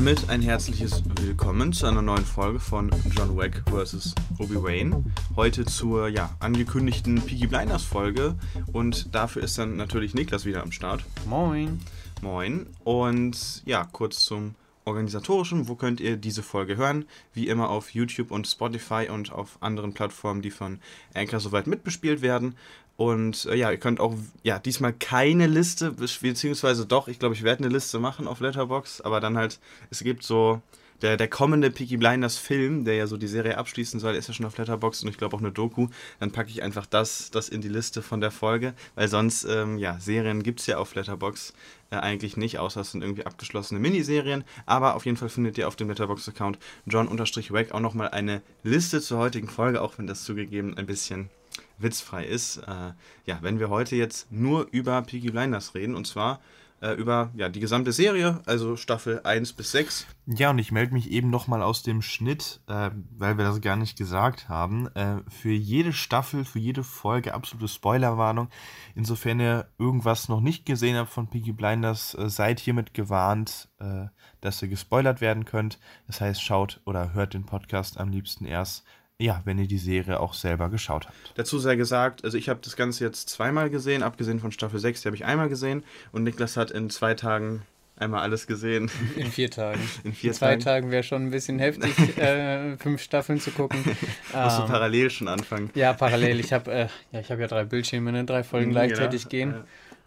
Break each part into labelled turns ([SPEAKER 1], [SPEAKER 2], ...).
[SPEAKER 1] damit ein herzliches Willkommen zu einer neuen Folge von John Wick vs. Obi-Wan. Heute zur ja, angekündigten Peaky Blinders Folge und dafür ist dann natürlich Niklas wieder am Start.
[SPEAKER 2] Moin.
[SPEAKER 1] Moin. Und ja, kurz zum organisatorischen. Wo könnt ihr diese Folge hören? Wie immer auf YouTube und Spotify und auf anderen Plattformen, die von Anchor soweit mitbespielt werden. Und äh, ja, ihr könnt auch, ja, diesmal keine Liste, beziehungsweise doch, ich glaube, ich werde eine Liste machen auf Letterbox, aber dann halt, es gibt so, der, der kommende Peaky Blinders Film, der ja so die Serie abschließen soll, ist ja schon auf Letterbox und ich glaube auch eine Doku. Dann packe ich einfach das, das in die Liste von der Folge, weil sonst, ähm, ja, Serien gibt es ja auf Letterbox äh, eigentlich nicht, außer es sind irgendwie abgeschlossene Miniserien. Aber auf jeden Fall findet ihr auf dem Letterbox-Account John-Wack auch nochmal eine Liste zur heutigen Folge, auch wenn das zugegeben ein bisschen witzfrei ist. Äh, ja, wenn wir heute jetzt nur über Peaky Blinders reden und zwar äh, über ja, die gesamte Serie, also Staffel 1 bis 6.
[SPEAKER 2] Ja, und ich melde mich eben nochmal aus dem Schnitt, äh, weil wir das gar nicht gesagt haben. Äh, für jede Staffel, für jede Folge absolute Spoilerwarnung. Insofern ihr irgendwas noch nicht gesehen habt von Peaky Blinders, äh, seid hiermit gewarnt, äh, dass ihr gespoilert werden könnt. Das heißt, schaut oder hört den Podcast am liebsten erst ja, wenn ihr die Serie auch selber geschaut habt.
[SPEAKER 1] Dazu sei gesagt, also ich habe das Ganze jetzt zweimal gesehen, abgesehen von Staffel 6, die habe ich einmal gesehen und Niklas hat in zwei Tagen einmal alles gesehen.
[SPEAKER 3] In vier Tagen.
[SPEAKER 1] In vier
[SPEAKER 3] in zwei Tagen, Tagen wäre schon ein bisschen heftig, äh, fünf Staffeln zu gucken.
[SPEAKER 1] Musst ähm, du parallel schon anfangen.
[SPEAKER 3] Ja, parallel. Ich habe äh, ja, hab ja drei Bildschirme, ne? drei Folgen genau. gleichzeitig gehen.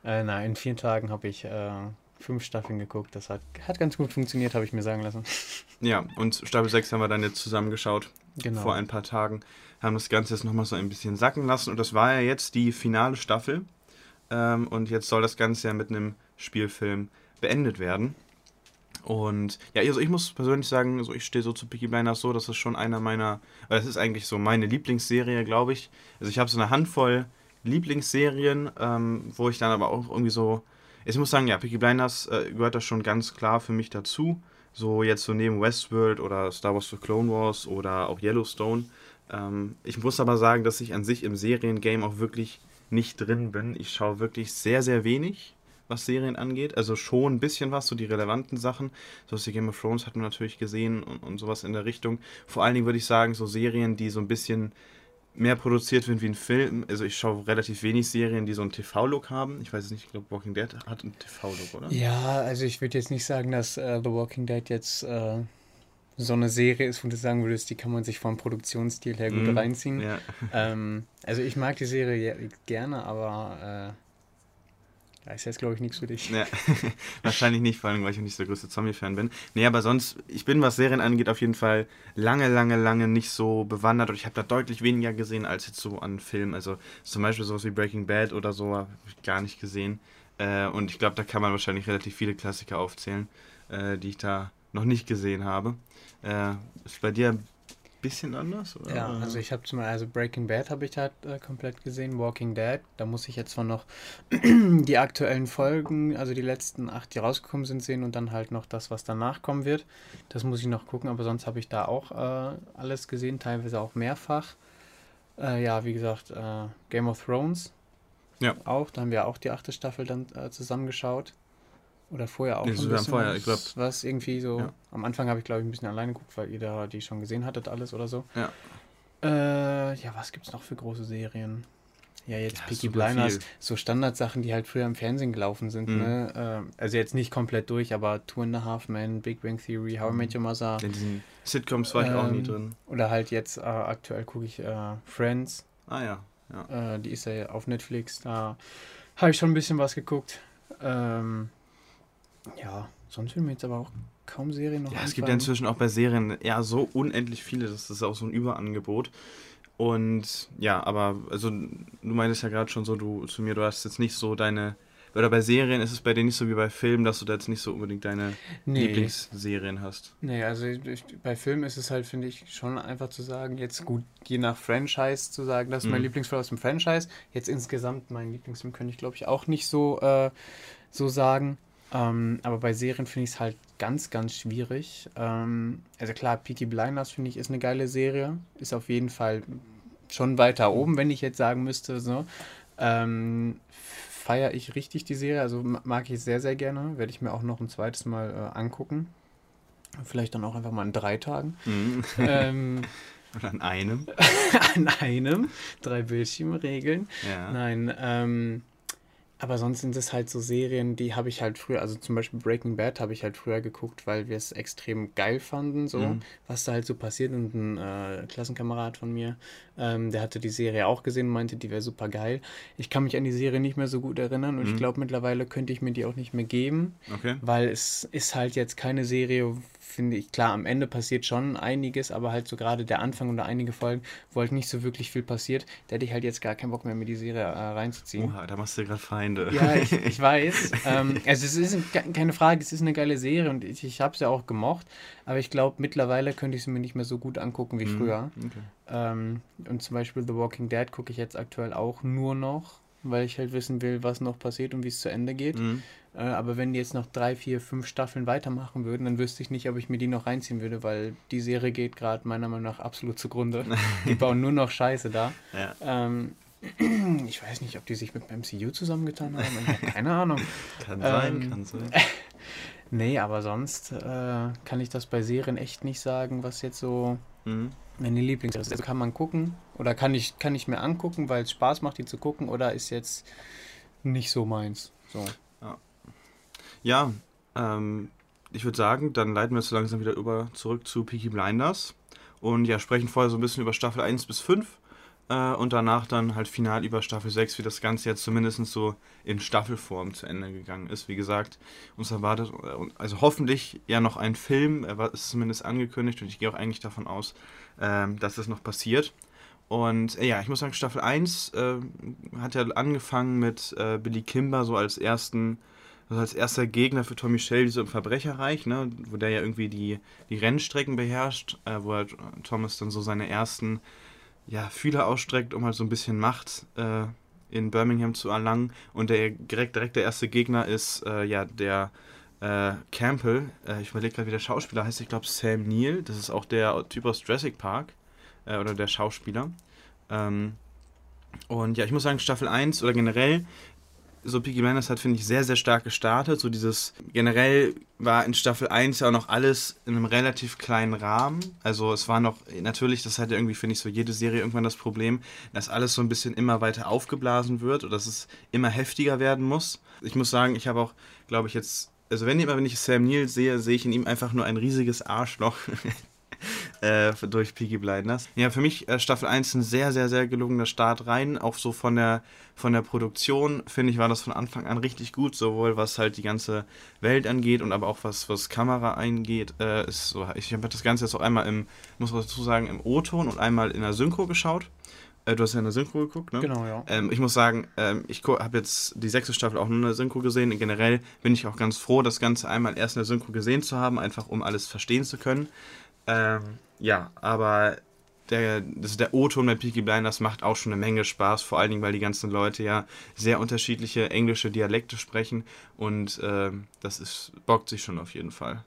[SPEAKER 3] Ja. Äh, nein, in vier Tagen habe ich äh, fünf Staffeln geguckt. Das hat, hat ganz gut funktioniert, habe ich mir sagen lassen.
[SPEAKER 1] Ja, und Staffel 6 haben wir dann jetzt zusammen geschaut. Genau. Vor ein paar Tagen. Haben das Ganze jetzt nochmal so ein bisschen sacken lassen. Und das war ja jetzt die finale Staffel. Ähm, und jetzt soll das Ganze ja mit einem Spielfilm beendet werden. Und ja, also ich muss persönlich sagen, also ich stehe so zu Peaky Blinders so, das ist schon einer meiner, weil das ist eigentlich so meine Lieblingsserie, glaube ich. Also ich habe so eine Handvoll Lieblingsserien, ähm, wo ich dann aber auch irgendwie so ich muss sagen, ja, Peaky Blinders äh, gehört da schon ganz klar für mich dazu. So jetzt so neben Westworld oder Star Wars The Clone Wars oder auch Yellowstone. Ähm, ich muss aber sagen, dass ich an sich im Seriengame auch wirklich nicht drin bin. Ich schaue wirklich sehr, sehr wenig, was Serien angeht. Also schon ein bisschen was, so die relevanten Sachen. So was wie Game of Thrones hat man natürlich gesehen und, und sowas in der Richtung. Vor allen Dingen würde ich sagen, so Serien, die so ein bisschen mehr produziert wird wie ein Film. Also ich schaue relativ wenig Serien, die so einen TV-Look haben. Ich weiß es nicht, ich glaube Walking Dead hat einen TV-Look, oder?
[SPEAKER 3] Ja, also ich würde jetzt nicht sagen, dass äh, The Walking Dead jetzt äh, so eine Serie ist, wo du sagen würdest, die kann man sich vom Produktionsstil her gut mm, reinziehen. Ja. Ähm, also ich mag die Serie gerne, aber äh, da ist jetzt, glaube ich, nichts für dich.
[SPEAKER 1] Ja, wahrscheinlich nicht, vor allem, weil ich auch nicht so der größte Zombie-Fan bin. Nee, aber sonst, ich bin, was Serien angeht, auf jeden Fall lange, lange, lange nicht so bewandert und ich habe da deutlich weniger gesehen als jetzt so an Filmen. Also zum Beispiel sowas wie Breaking Bad oder so habe ich gar nicht gesehen. Äh, und ich glaube, da kann man wahrscheinlich relativ viele Klassiker aufzählen, äh, die ich da noch nicht gesehen habe. Äh, ist bei dir bisschen anders? Oder?
[SPEAKER 3] Ja, also ich habe zum Beispiel, also Breaking Bad habe ich halt äh, komplett gesehen, Walking Dead, da muss ich jetzt zwar noch die aktuellen Folgen, also die letzten acht, die rausgekommen sind, sehen und dann halt noch das, was danach kommen wird. Das muss ich noch gucken, aber sonst habe ich da auch äh, alles gesehen, teilweise auch mehrfach. Äh, ja, wie gesagt, äh, Game of Thrones. Ja. Auch, da haben wir auch die achte Staffel dann äh, zusammengeschaut. Oder vorher auch. Nee,
[SPEAKER 1] ein bisschen vorher, ich glaube.
[SPEAKER 3] Was irgendwie so. Ja. Am Anfang habe ich, glaube ich, ein bisschen alleine geguckt, weil ihr da die schon gesehen hattet, alles oder so.
[SPEAKER 1] Ja.
[SPEAKER 3] Äh, ja, was gibt's noch für große Serien? Ja, jetzt ja, Peaky Blinders, so Standardsachen, die halt früher im Fernsehen gelaufen sind. Mhm. Ne? Äh, also jetzt nicht komplett durch, aber Two and a Half Men, Big Bang Theory, How I Met Your Mother.
[SPEAKER 1] In diesen Sitcoms war ich ähm, auch nie ähm, drin.
[SPEAKER 3] Oder halt jetzt äh, aktuell gucke ich äh, Friends.
[SPEAKER 1] Ah ja.
[SPEAKER 3] ja. Äh, die ist ja auf Netflix. Da habe ich schon ein bisschen was geguckt. Ähm, ja, sonst will mir jetzt aber auch kaum Serien noch
[SPEAKER 1] Ja, es gibt ja inzwischen auch bei Serien ja so unendlich viele, das ist auch so ein Überangebot. Und ja, aber also du meintest ja gerade schon so, du zu mir, du hast jetzt nicht so deine oder bei Serien ist es bei dir nicht so wie bei Filmen, dass du da jetzt nicht so unbedingt deine nee. Lieblingsserien hast.
[SPEAKER 3] Nee, also ich, bei Filmen ist es halt, finde ich, schon einfach zu sagen, jetzt gut, je nach Franchise zu sagen, das ist mein mhm. Lieblingsfilm aus dem Franchise. Jetzt insgesamt mein Lieblingsfilm könnte ich, glaube ich, auch nicht so, äh, so sagen. Ähm, aber bei Serien finde ich es halt ganz, ganz schwierig. Ähm, also klar, Peaky Blinders finde ich ist eine geile Serie. Ist auf jeden Fall schon weiter oben, wenn ich jetzt sagen müsste. So. Ähm, Feiere ich richtig die Serie, also mag ich sehr, sehr gerne. Werde ich mir auch noch ein zweites Mal äh, angucken. Vielleicht dann auch einfach mal in drei Tagen. Mhm.
[SPEAKER 1] Ähm, Oder an einem.
[SPEAKER 3] an einem. Drei Bildschirmregeln. Ja. Nein, ähm, aber sonst sind es halt so Serien, die habe ich halt früher, also zum Beispiel Breaking Bad habe ich halt früher geguckt, weil wir es extrem geil fanden, so, mhm. was da halt so passiert. Und ein äh, Klassenkamerad von mir, ähm, der hatte die Serie auch gesehen und meinte, die wäre super geil. Ich kann mich an die Serie nicht mehr so gut erinnern und mhm. ich glaube, mittlerweile könnte ich mir die auch nicht mehr geben, okay. weil es ist halt jetzt keine Serie, finde ich, klar, am Ende passiert schon einiges, aber halt so gerade der Anfang oder einige Folgen, wo halt nicht so wirklich viel passiert, da hätte ich halt jetzt gar keinen Bock mehr, mir die Serie äh, reinzuziehen.
[SPEAKER 1] Oha, da machst du gerade Feinde.
[SPEAKER 3] Ja, ich, ich weiß. ähm, also es ist keine Frage, es ist eine geile Serie und ich, ich habe es ja auch gemocht, aber ich glaube, mittlerweile könnte ich sie mir nicht mehr so gut angucken wie mhm. früher. Okay. Ähm, und zum Beispiel The Walking Dead gucke ich jetzt aktuell auch nur noch, weil ich halt wissen will, was noch passiert und wie es zu Ende geht. Mhm. Äh, aber wenn die jetzt noch drei, vier, fünf Staffeln weitermachen würden, dann wüsste ich nicht, ob ich mir die noch reinziehen würde, weil die Serie geht gerade meiner Meinung nach absolut zugrunde. die bauen nur noch Scheiße da. Ja. Ähm, ich weiß nicht, ob die sich mit dem MCU zusammengetan haben. Habe keine Ahnung. kann sein, ähm, kann sein. nee, aber sonst äh, kann ich das bei Serien echt nicht sagen, was jetzt so mhm. meine Lieblings ist. Also kann man gucken oder kann ich, kann ich mir angucken, weil es Spaß macht, die zu gucken oder ist jetzt nicht so meins. So.
[SPEAKER 1] Ja, ähm, ich würde sagen, dann leiten wir so langsam wieder über zurück zu Peaky Blinders und ja, sprechen vorher so ein bisschen über Staffel 1 bis 5 äh, und danach dann halt final über Staffel 6, wie das Ganze jetzt zumindest so in Staffelform zu Ende gegangen ist. Wie gesagt, uns erwartet, äh, also hoffentlich ja noch ein Film, er ist zumindest angekündigt und ich gehe auch eigentlich davon aus, äh, dass das noch passiert. Und äh, ja, ich muss sagen, Staffel 1 äh, hat ja angefangen mit äh, Billy Kimber so als ersten also als erster Gegner für Tommy Shelby so im Verbrecherreich, ne, wo der ja irgendwie die, die Rennstrecken beherrscht, äh, wo halt Thomas dann so seine ersten ja, Fühler ausstreckt, um halt so ein bisschen Macht äh, in Birmingham zu erlangen. Und der direkt, direkt der erste Gegner ist äh, ja der äh, Campbell. Äh, ich überlege gerade, wie der Schauspieler heißt. Ich glaube Sam Neill. Das ist auch der Typ aus Jurassic Park. Äh, oder der Schauspieler. Ähm, und ja, ich muss sagen, Staffel 1 oder generell so Peaky Blinders hat, finde ich, sehr, sehr stark gestartet. So dieses, generell war in Staffel 1 ja auch noch alles in einem relativ kleinen Rahmen. Also es war noch, natürlich, das hat ja irgendwie, finde ich, so jede Serie irgendwann das Problem, dass alles so ein bisschen immer weiter aufgeblasen wird oder dass es immer heftiger werden muss. Ich muss sagen, ich habe auch, glaube ich, jetzt, also wenn immer, wenn ich Sam Neill sehe, sehe ich in ihm einfach nur ein riesiges Arschloch. äh, durch Peaky Blinders. Ja, für mich äh, Staffel 1 ein sehr, sehr, sehr gelungener Start rein. Auch so von der, von der Produktion, finde ich, war das von Anfang an richtig gut, sowohl was halt die ganze Welt angeht und aber auch was, was Kamera eingeht. Äh, ist so, ich habe das Ganze jetzt auch einmal im, muss man dazu sagen, im O-Ton und einmal in der Synchro geschaut. Äh, du hast ja in der Synchro geguckt, ne?
[SPEAKER 3] Genau, ja.
[SPEAKER 1] Ähm, ich muss sagen, ähm, ich habe jetzt die sechste Staffel auch nur in der Synchro gesehen. Generell bin ich auch ganz froh, das Ganze einmal erst in der Synchro gesehen zu haben, einfach um alles verstehen zu können. Ähm, ja, aber der, das der O-Ton bei Peaky Blinders macht auch schon eine Menge Spaß, vor allen Dingen, weil die ganzen Leute ja sehr unterschiedliche englische Dialekte sprechen und äh, das ist, bockt sich schon auf jeden Fall.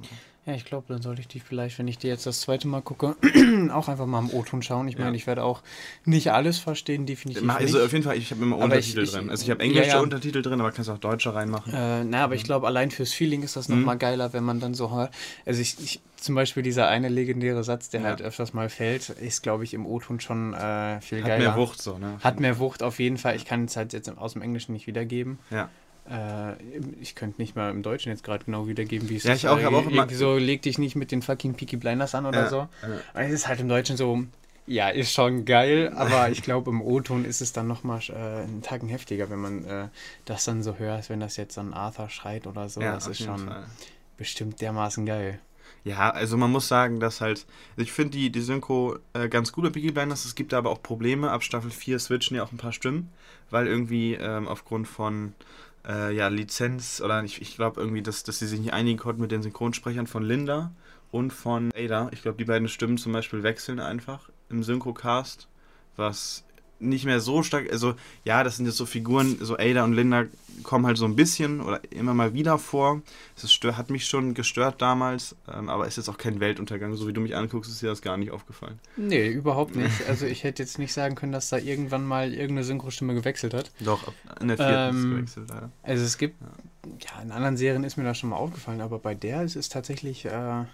[SPEAKER 3] Ja. Ja, ich glaube, dann sollte ich die vielleicht, wenn ich die jetzt das zweite Mal gucke, auch einfach mal im O-Ton schauen. Ich meine, ja. ich werde auch nicht alles verstehen, definitiv.
[SPEAKER 1] Also
[SPEAKER 3] nicht.
[SPEAKER 1] auf jeden Fall, ich habe immer aber Untertitel ich, drin. Also ich habe englische ja, ja. Untertitel drin, aber kannst auch deutsche reinmachen.
[SPEAKER 3] Äh, na, aber ich glaube, allein fürs Feeling ist das nochmal mhm. geiler, wenn man dann so hört. Also ich, ich, zum Beispiel dieser eine legendäre Satz, der halt öfters mal fällt, ist, glaube ich, im O-Ton schon äh, viel
[SPEAKER 1] Hat
[SPEAKER 3] geiler.
[SPEAKER 1] Hat mehr Wucht so, ne?
[SPEAKER 3] Hat mehr Wucht auf jeden Fall. Ich kann es halt jetzt aus dem Englischen nicht wiedergeben.
[SPEAKER 1] Ja.
[SPEAKER 3] Äh, ich könnte nicht mal im Deutschen jetzt gerade genau wiedergeben, wie es
[SPEAKER 1] ist. Ja, ich auch, ich habe auch
[SPEAKER 3] immer. So, leg dich nicht mit den fucking Peaky Blinders an oder ja, so. Ja. Es ist halt im Deutschen so, ja, ist schon geil, aber ich glaube, im O-Ton ist es dann nochmal äh, einen Tacken heftiger, wenn man äh, das dann so hört, wenn das jetzt so ein Arthur schreit oder so. Ja, das ist schon Fall. bestimmt dermaßen geil.
[SPEAKER 1] Ja, also man muss sagen, dass halt, ich finde die, die Synchro äh, ganz gut bei Peaky Blinders, es gibt aber auch Probleme. Ab Staffel 4 switchen ja auch ein paar Stimmen, weil irgendwie ähm, aufgrund von äh, ja, Lizenz oder ich, ich glaube irgendwie, dass, dass sie sich nicht einigen konnten mit den Synchronsprechern von Linda und von Ada. Ich glaube, die beiden Stimmen zum Beispiel wechseln einfach im Synchrocast, was nicht mehr so stark, also ja, das sind jetzt so Figuren, so Ada und Linda kommen halt so ein bisschen oder immer mal wieder vor. Das stört, hat mich schon gestört damals, ähm, aber ist jetzt auch kein Weltuntergang. So wie du mich anguckst, ist dir das gar nicht aufgefallen.
[SPEAKER 3] Nee, überhaupt nicht. Also ich hätte jetzt nicht sagen können, dass da irgendwann mal irgendeine Synchrostimme gewechselt hat. Doch, in der vierten ähm, ist gewechselt, leider. Also es gibt, ja. ja. in anderen Serien ist mir das schon mal aufgefallen, aber bei der ist es tatsächlich... Äh,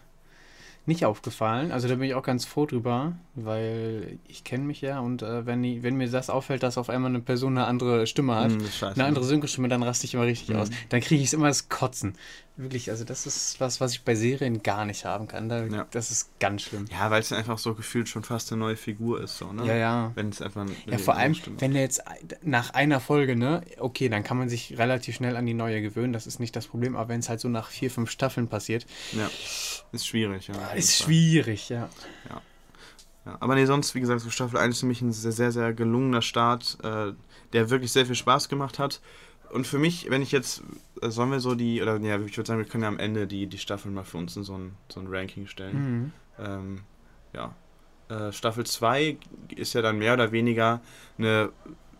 [SPEAKER 3] nicht aufgefallen. Also da bin ich auch ganz froh drüber, weil ich kenne mich ja und äh, wenn, die, wenn mir das auffällt, dass auf einmal eine Person eine andere Stimme hat, mm, eine andere Synchrostimme, dann raste ich immer richtig mm. aus. Dann kriege ich immer das Kotzen. Wirklich, also das ist was, was ich bei Serien gar nicht haben kann. Da, ja. Das ist ganz schlimm.
[SPEAKER 1] Ja, weil es einfach so gefühlt schon fast eine neue Figur ist, so, ne?
[SPEAKER 3] Ja, ja.
[SPEAKER 1] Wenn es einfach.
[SPEAKER 3] Ja, vor allem, wenn der jetzt nach einer Folge, ne, okay, dann kann man sich relativ schnell an die neue gewöhnen, das ist nicht das Problem, aber wenn es halt so nach vier, fünf Staffeln passiert.
[SPEAKER 1] Ja, ist schwierig, ja.
[SPEAKER 3] Ist schwierig, ja.
[SPEAKER 1] Ja. Ja, aber nee, sonst, wie gesagt, so Staffel 1 ist für mich ein sehr, sehr, sehr gelungener Start, äh, der wirklich sehr viel Spaß gemacht hat und für mich, wenn ich jetzt, äh, sollen wir so die, oder ja, ich würde sagen, wir können ja am Ende die, die Staffeln mal für uns in so ein, so ein Ranking stellen. Mhm. Ähm, ja. Äh, Staffel 2 ist ja dann mehr oder weniger eine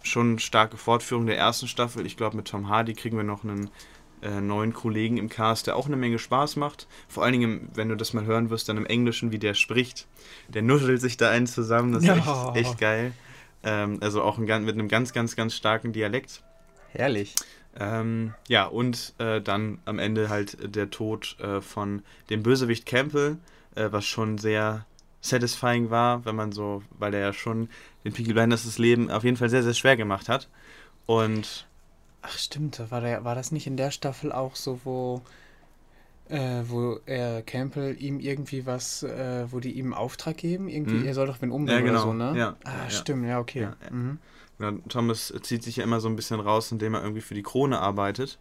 [SPEAKER 1] schon starke Fortführung der ersten Staffel. Ich glaube, mit Tom Hardy kriegen wir noch einen äh, neuen Kollegen im Cast, der auch eine Menge Spaß macht. Vor allen Dingen, wenn du das mal hören wirst, dann im Englischen, wie der spricht. Der nuschelt sich da einen zusammen, das ist echt, echt geil. Ähm, also auch ein, mit einem ganz, ganz, ganz starken Dialekt.
[SPEAKER 3] Herrlich.
[SPEAKER 1] Ähm, ja, und äh, dann am Ende halt der Tod äh, von dem Bösewicht Campbell, äh, was schon sehr satisfying war, wenn man so, weil er ja schon den Peaky Blinders das Leben auf jeden Fall sehr, sehr schwer gemacht hat. Und.
[SPEAKER 3] Ach, stimmt, war, der, war das nicht in der Staffel auch so, wo. Äh, wo er Campbell ihm irgendwie was, äh, wo die ihm einen Auftrag geben, irgendwie, mhm. er soll doch wen umbringen ja, genau. oder so, ne? Ja, ah, ja, stimmt, ja, okay. Ja, mhm.
[SPEAKER 1] Ja, Thomas zieht sich ja immer so ein bisschen raus, indem er irgendwie für die Krone arbeitet.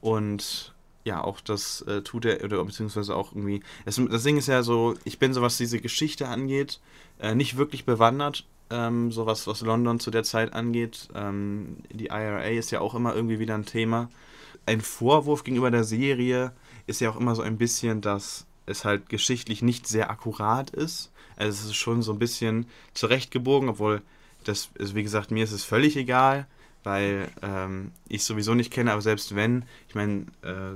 [SPEAKER 1] Und ja, auch das äh, tut er, oder beziehungsweise auch irgendwie. Das, das, Ding ist ja so, ich bin so, was diese Geschichte angeht, äh, nicht wirklich bewandert, ähm, so was, was London zu der Zeit angeht. Ähm, die IRA ist ja auch immer irgendwie wieder ein Thema. Ein Vorwurf gegenüber der Serie ist ja auch immer so ein bisschen, dass es halt geschichtlich nicht sehr akkurat ist. Also es ist schon so ein bisschen zurechtgebogen, obwohl das ist, wie gesagt, mir ist es völlig egal, weil ähm, ich sowieso nicht kenne, aber selbst wenn, ich meine, äh,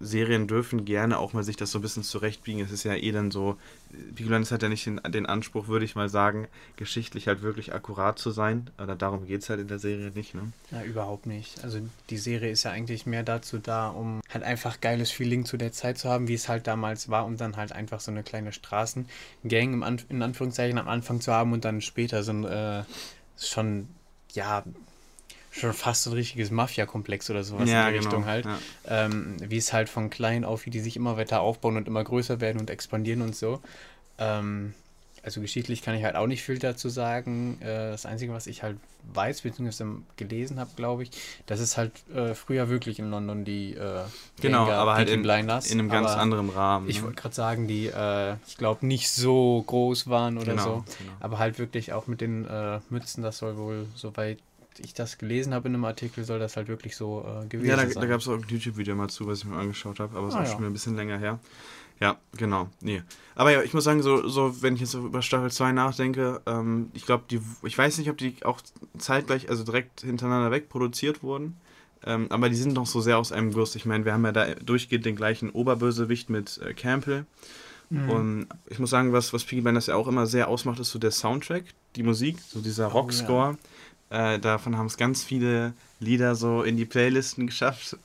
[SPEAKER 1] Serien dürfen gerne auch mal sich das so ein bisschen zurechtbiegen. Es ist ja eh dann so, Vigilanz hat ja nicht den, den, Anspruch, würde ich mal sagen, geschichtlich halt wirklich akkurat zu sein. Oder darum geht es halt in der Serie nicht, ne?
[SPEAKER 3] Ja, überhaupt nicht. Also die Serie ist ja eigentlich mehr dazu da, um halt einfach geiles Feeling zu der Zeit zu haben, wie es halt damals war und dann halt einfach so eine kleine Straßengang im An in Anführungszeichen am Anfang zu haben und dann später so ein äh, schon, ja, schon fast so ein richtiges Mafia-Komplex oder sowas ja, in der genau. Richtung halt. Ja. Ähm, wie es halt von klein auf, wie die sich immer weiter aufbauen und immer größer werden und expandieren und so. Ähm, also geschichtlich kann ich halt auch nicht viel dazu sagen. Äh, das Einzige, was ich halt weiß, beziehungsweise gelesen habe, glaube ich, das ist halt äh, früher wirklich in London die äh,
[SPEAKER 1] Genau, aber halt in, Blinders, in einem ganz anderen Rahmen.
[SPEAKER 3] Ich ne? wollte gerade sagen, die, äh, ich glaube, nicht so groß waren oder genau, so. Genau. Aber halt wirklich auch mit den äh, Mützen, das soll wohl, soweit ich das gelesen habe in einem Artikel, soll das halt wirklich so äh, gewesen
[SPEAKER 1] ja, da,
[SPEAKER 3] sein.
[SPEAKER 1] Ja, da gab es auch ein YouTube-Video mal zu, was ich mir angeschaut habe, aber es ah, ist ja. schon ein bisschen länger her. Ja, genau. Nee. Aber ja, ich muss sagen, so, so wenn ich jetzt über Staffel 2 nachdenke, ähm, ich glaube, die, ich weiß nicht, ob die auch zeitgleich, also direkt hintereinander weg produziert wurden. Ähm, aber die sind noch so sehr aus einem Guss. Ich meine, wir haben ja da durchgehend den gleichen Oberbösewicht mit äh, Campbell. Mhm. Und ich muss sagen, was, was Piggy Blinders ja auch immer sehr ausmacht, ist so der Soundtrack, die Musik, so dieser oh, Rockscore. Ja. Äh, davon haben es ganz viele Lieder so in die Playlisten geschafft.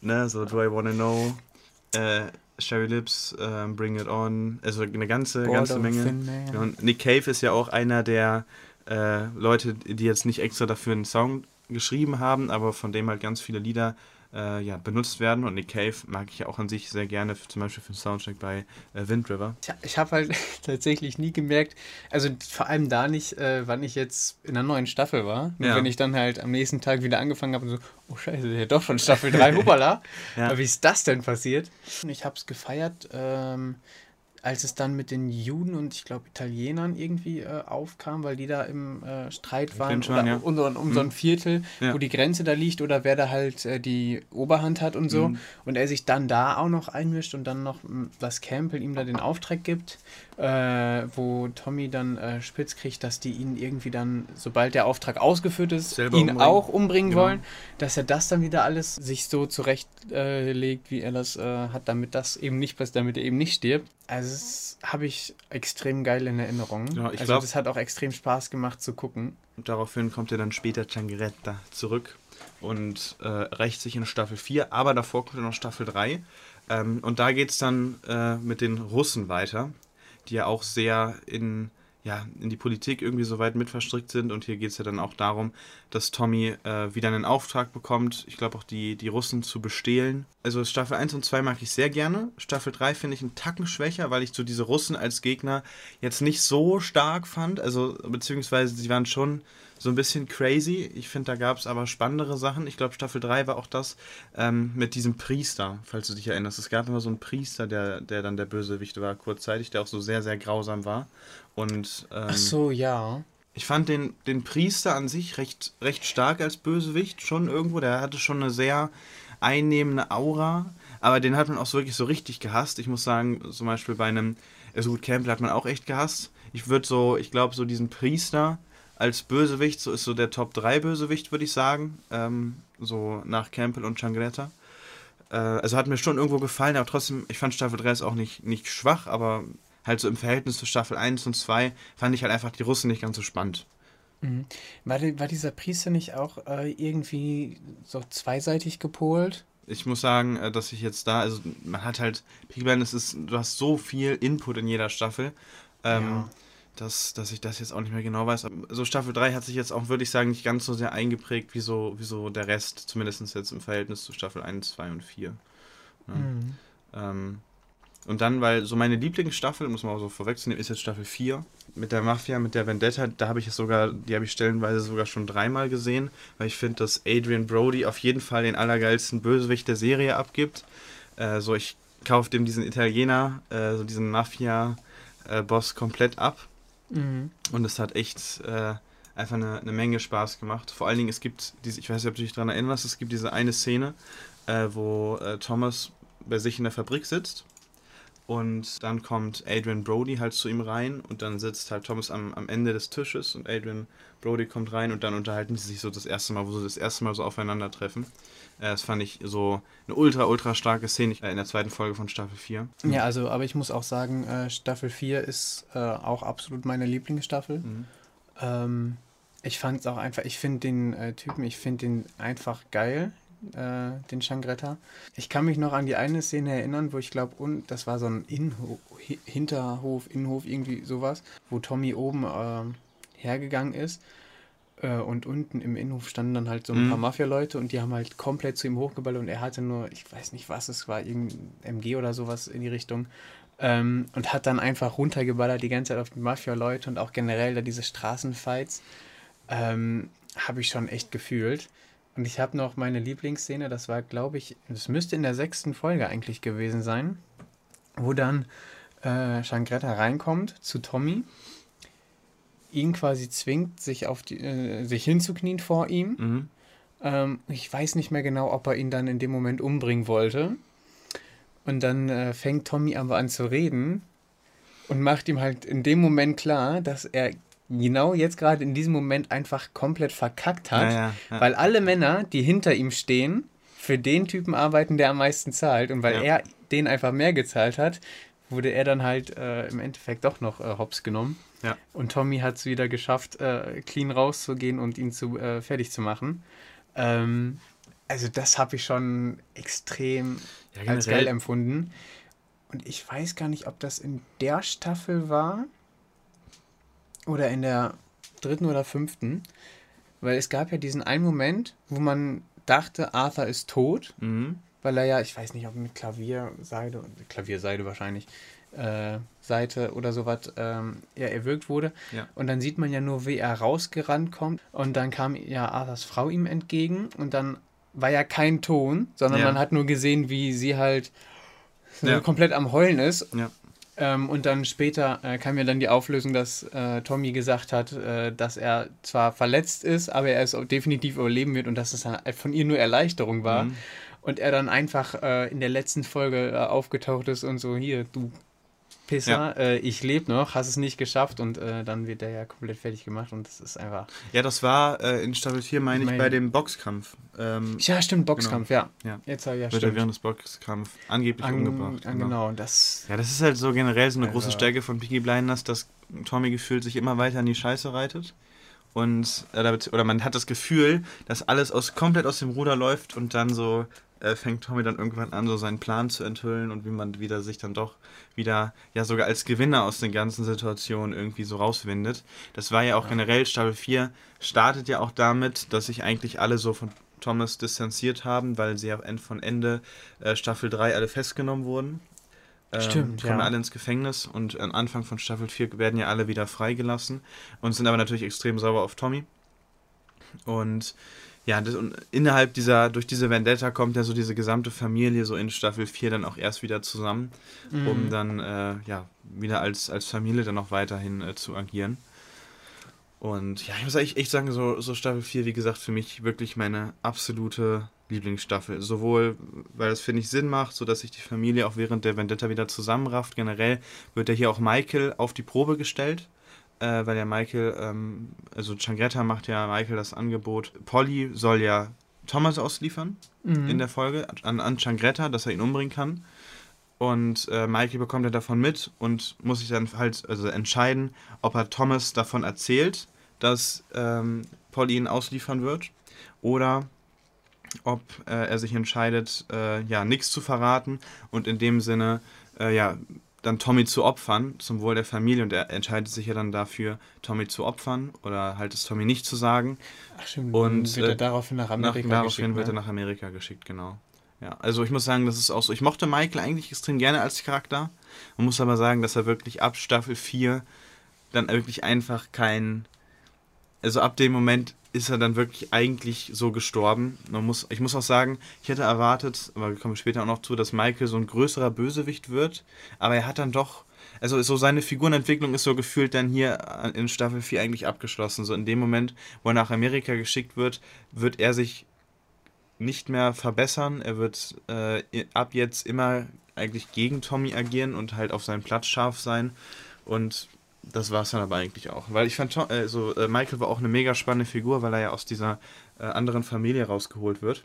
[SPEAKER 1] Ne? So Do I Wanna Know, äh, Sherry Lips, äh, Bring It On, also eine ganze, Bored ganze Menge. Und Nick Cave ist ja auch einer der äh, Leute, die jetzt nicht extra dafür einen Song geschrieben haben, aber von dem halt ganz viele Lieder äh, ja, benutzt werden. Und Nick Cave mag ich ja auch an sich sehr gerne, zum Beispiel für den Soundtrack bei äh, Wind River.
[SPEAKER 3] Ich, ich habe halt tatsächlich nie gemerkt, also vor allem da nicht, äh, wann ich jetzt in der neuen Staffel war. Ja. wenn ich dann halt am nächsten Tag wieder angefangen habe und so, oh scheiße, ja doch schon Staffel 3, hupala. ja. Aber wie ist das denn passiert? Ich habe es gefeiert. Ähm, als es dann mit den Juden und ich glaube Italienern irgendwie äh, aufkam, weil die da im äh, Streit waren oder ja. um, um, um mhm. so ein mhm. Viertel, ja. wo die Grenze da liegt oder wer da halt äh, die Oberhand hat und so. Mhm. Und er sich dann da auch noch einmischt und dann noch, was Campbell ihm da den Auftrag gibt, äh, wo Tommy dann äh, spitz kriegt, dass die ihn irgendwie dann, sobald der Auftrag ausgeführt ist, Selber ihn umbringen. auch umbringen genau. wollen, dass er das dann wieder alles sich so zurechtlegt, äh, wie er das hat, damit das eben nicht passiert, damit er eben nicht stirbt. Also das habe ich extrem geil in Erinnerung. Ja, ich also glaub, das hat auch extrem Spaß gemacht zu gucken.
[SPEAKER 1] Und daraufhin kommt ja dann später Changretta zurück und äh, rächt sich in Staffel 4, aber davor kommt ja noch Staffel 3. Ähm, und da geht es dann äh, mit den Russen weiter, die ja auch sehr in ja, in die Politik irgendwie so weit mit verstrickt sind. Und hier geht es ja dann auch darum, dass Tommy äh, wieder einen Auftrag bekommt, ich glaube auch die, die Russen zu bestehlen. Also Staffel 1 und 2 mag ich sehr gerne. Staffel 3 finde ich einen Tacken schwächer, weil ich so diese Russen als Gegner jetzt nicht so stark fand. Also beziehungsweise sie waren schon so ein bisschen crazy. Ich finde, da gab es aber spannendere Sachen. Ich glaube, Staffel 3 war auch das ähm, mit diesem Priester, falls du dich erinnerst. Es gab immer so einen Priester, der, der dann der Bösewicht war, kurzzeitig, der auch so sehr, sehr grausam war. Und, ähm,
[SPEAKER 3] Ach so, ja.
[SPEAKER 1] Ich fand den, den Priester an sich recht, recht stark als Bösewicht, schon irgendwo. Der hatte schon eine sehr einnehmende Aura, aber den hat man auch so wirklich so richtig gehasst. Ich muss sagen, zum Beispiel bei einem, also gut, Campbell hat man auch echt gehasst. Ich würde so, ich glaube, so diesen Priester als Bösewicht, so ist so der Top 3 Bösewicht, würde ich sagen. Ähm, so nach Campbell und Changretta. Äh, also hat mir schon irgendwo gefallen, aber trotzdem, ich fand Staffel 3 ist auch nicht, nicht schwach, aber halt so im Verhältnis zu Staffel 1 und 2 fand ich halt einfach die Russen nicht ganz so spannend.
[SPEAKER 3] Mhm. War, war dieser Priester nicht auch äh, irgendwie so zweiseitig gepolt?
[SPEAKER 1] Ich muss sagen, äh, dass ich jetzt da, also man hat halt, Peaky Blinders ist, du hast so viel Input in jeder Staffel. Ähm, ja dass, dass ich das jetzt auch nicht mehr genau weiß. Aber so Staffel 3 hat sich jetzt auch, würde ich sagen, nicht ganz so sehr eingeprägt wie so, wie so der Rest, zumindest jetzt im Verhältnis zu Staffel 1, 2 und 4. Ja. Mhm. Ähm, und dann, weil so meine Lieblingsstaffel, muss man auch so vorwegzunehmen, ist jetzt Staffel 4 mit der Mafia, mit der Vendetta. Da habe ich es sogar, die habe ich stellenweise sogar schon dreimal gesehen, weil ich finde, dass Adrian Brody auf jeden Fall den allergeilsten Bösewicht der Serie abgibt. Äh, so, ich kaufe dem diesen Italiener, äh, so diesen Mafia-Boss komplett ab. Mhm. Und es hat echt äh, einfach eine, eine, Menge Spaß gemacht. Vor allen Dingen, es gibt diese, ich weiß nicht, ob du dich daran erinnerst, es gibt diese eine Szene, äh, wo äh, Thomas bei sich in der Fabrik sitzt und dann kommt Adrian Brody halt zu ihm rein und dann sitzt halt Thomas am, am Ende des Tisches und Adrian Brody kommt rein und dann unterhalten sie sich so das erste Mal, wo sie das erste Mal so aufeinandertreffen. Äh, das fand ich so eine ultra, ultra starke Szene äh, in der zweiten Folge von Staffel 4.
[SPEAKER 3] Ja, also, aber ich muss auch sagen, äh, Staffel 4 ist äh, auch absolut meine Lieblingsstaffel. Mhm. Ähm, ich fand es auch einfach, ich finde den Typen, ich finde den einfach geil äh, den Changretta. Ich kann mich noch an die eine Szene erinnern, wo ich glaube, und das war so ein Innenhof, Hinterhof, Innenhof, irgendwie sowas, wo Tommy oben äh, hergegangen ist. Äh, und unten im Innenhof standen dann halt so ein mhm. paar Mafia-Leute und die haben halt komplett zu ihm hochgeballert und er hatte nur, ich weiß nicht was, es war irgendein MG oder sowas in die Richtung. Ähm, und hat dann einfach runtergeballert die ganze Zeit auf die Mafia-Leute und auch generell da diese Straßenfights. Ähm, habe ich schon echt gefühlt. Und ich habe noch meine Lieblingsszene, das war, glaube ich, das müsste in der sechsten Folge eigentlich gewesen sein, wo dann äh, Shangretta reinkommt zu Tommy, ihn quasi zwingt, sich, auf die, äh, sich hinzuknien vor ihm. Mhm. Ähm, ich weiß nicht mehr genau, ob er ihn dann in dem Moment umbringen wollte. Und dann äh, fängt Tommy aber an zu reden und macht ihm halt in dem Moment klar, dass er genau jetzt gerade in diesem Moment einfach komplett verkackt hat, ja, ja, ja. weil alle Männer, die hinter ihm stehen, für den Typen arbeiten, der am meisten zahlt und weil er den einfach mehr gezahlt hat, wurde er dann halt äh, im Endeffekt doch noch äh, hops genommen. Und Tommy hat es wieder geschafft, äh, clean rauszugehen und ihn zu, äh, fertig zu machen. Ähm, also das habe ich schon extrem als geil empfunden. Und ich weiß gar nicht, ob das in der Staffel war oder in der dritten oder fünften, weil es gab ja diesen einen Moment, wo man dachte, Arthur ist tot, mhm. weil er ja, ich weiß nicht, ob mit Klavierseide, Klavierseide wahrscheinlich, äh, Seite oder sowas ähm, ja, erwürgt wurde. Ja. Und dann sieht man ja nur, wie er rausgerannt kommt. Und dann kam ja Arthurs Frau ihm entgegen und dann war ja kein Ton, sondern ja. man hat nur gesehen, wie sie halt ja. komplett am Heulen ist. Ähm, und dann später äh, kam ja dann die Auflösung, dass äh, Tommy gesagt hat, äh, dass er zwar verletzt ist, aber er es definitiv überleben wird und dass es dann von ihr nur Erleichterung war. Mhm. Und er dann einfach äh, in der letzten Folge äh, aufgetaucht ist und so, hier, du Pisser, ja. äh, ich lebe noch, hast es nicht geschafft und äh, dann wird der ja komplett fertig gemacht und das ist einfach.
[SPEAKER 1] Ja, das war äh, in Staffel 4, meine ich, mein... bei dem Boxkampf. Ähm,
[SPEAKER 3] ja, stimmt, Boxkampf, genau. ja. ja.
[SPEAKER 1] Jetzt, ja, Wird stimmt. er während des Boxkampfs angeblich an, umgebracht.
[SPEAKER 3] Genau. genau, das.
[SPEAKER 1] Ja, das ist halt so generell so eine also. große Stärke von Peaky Blinders, dass Tommy gefühlt sich immer weiter in die Scheiße reitet. Und, äh, oder man hat das Gefühl, dass alles aus, komplett aus dem Ruder läuft und dann so äh, fängt Tommy dann irgendwann an, so seinen Plan zu enthüllen und wie man wieder sich dann doch wieder, ja sogar als Gewinner aus den ganzen Situationen irgendwie so rauswindet. Das war ja auch ja. generell, Staffel 4 startet ja auch damit, dass sich eigentlich alle so von Thomas distanziert haben, weil sie ja von Ende äh, Staffel 3 alle festgenommen wurden. Ähm, Stimmt, kommen ja. alle ins Gefängnis und am Anfang von Staffel 4 werden ja alle wieder freigelassen und sind aber natürlich extrem sauer auf Tommy. Und ja, das, und innerhalb dieser, durch diese Vendetta kommt ja so diese gesamte Familie so in Staffel 4 dann auch erst wieder zusammen, mhm. um dann äh, ja wieder als, als Familie dann auch weiterhin äh, zu agieren. Und ja, ich muss echt, echt sagen, so, so Staffel 4, wie gesagt, für mich wirklich meine absolute Lieblingsstaffel. Sowohl, weil es, finde ich, Sinn macht, sodass sich die Familie auch während der Vendetta wieder zusammenrafft. Generell wird ja hier auch Michael auf die Probe gestellt äh, weil ja Michael, ähm, also Changretta macht ja Michael das Angebot, Polly soll ja Thomas ausliefern mhm. in der Folge an, an Changretta, dass er ihn umbringen kann. Und äh, Michael bekommt ja davon mit und muss sich dann halt also entscheiden, ob er Thomas davon erzählt, dass ähm, Polly ihn ausliefern wird, oder ob äh, er sich entscheidet, äh, ja, nichts zu verraten und in dem Sinne, äh, ja, dann Tommy zu opfern, zum Wohl der Familie. Und er entscheidet sich ja dann dafür, Tommy zu opfern oder halt es Tommy nicht zu sagen. Ach stimmt, und wird er äh, daraufhin nach Amerika nach, daraufhin geschickt. wird ne? er nach Amerika geschickt, genau. Ja, also ich muss sagen, das ist auch so. Ich mochte Michael eigentlich extrem gerne als Charakter. Man muss aber sagen, dass er wirklich ab Staffel 4 dann wirklich einfach kein. Also ab dem Moment ist er dann wirklich eigentlich so gestorben. Man muss, ich muss auch sagen, ich hätte erwartet, aber wir kommen später auch noch zu, dass Michael so ein größerer Bösewicht wird. Aber er hat dann doch, also so seine Figurenentwicklung ist so gefühlt dann hier in Staffel 4 eigentlich abgeschlossen. So in dem Moment, wo er nach Amerika geschickt wird, wird er sich nicht mehr verbessern. Er wird äh, ab jetzt immer eigentlich gegen Tommy agieren und halt auf seinen Platz scharf sein. Und das war es dann aber eigentlich auch. Weil ich fand, so, äh, Michael war auch eine mega spannende Figur, weil er ja aus dieser äh, anderen Familie rausgeholt wird.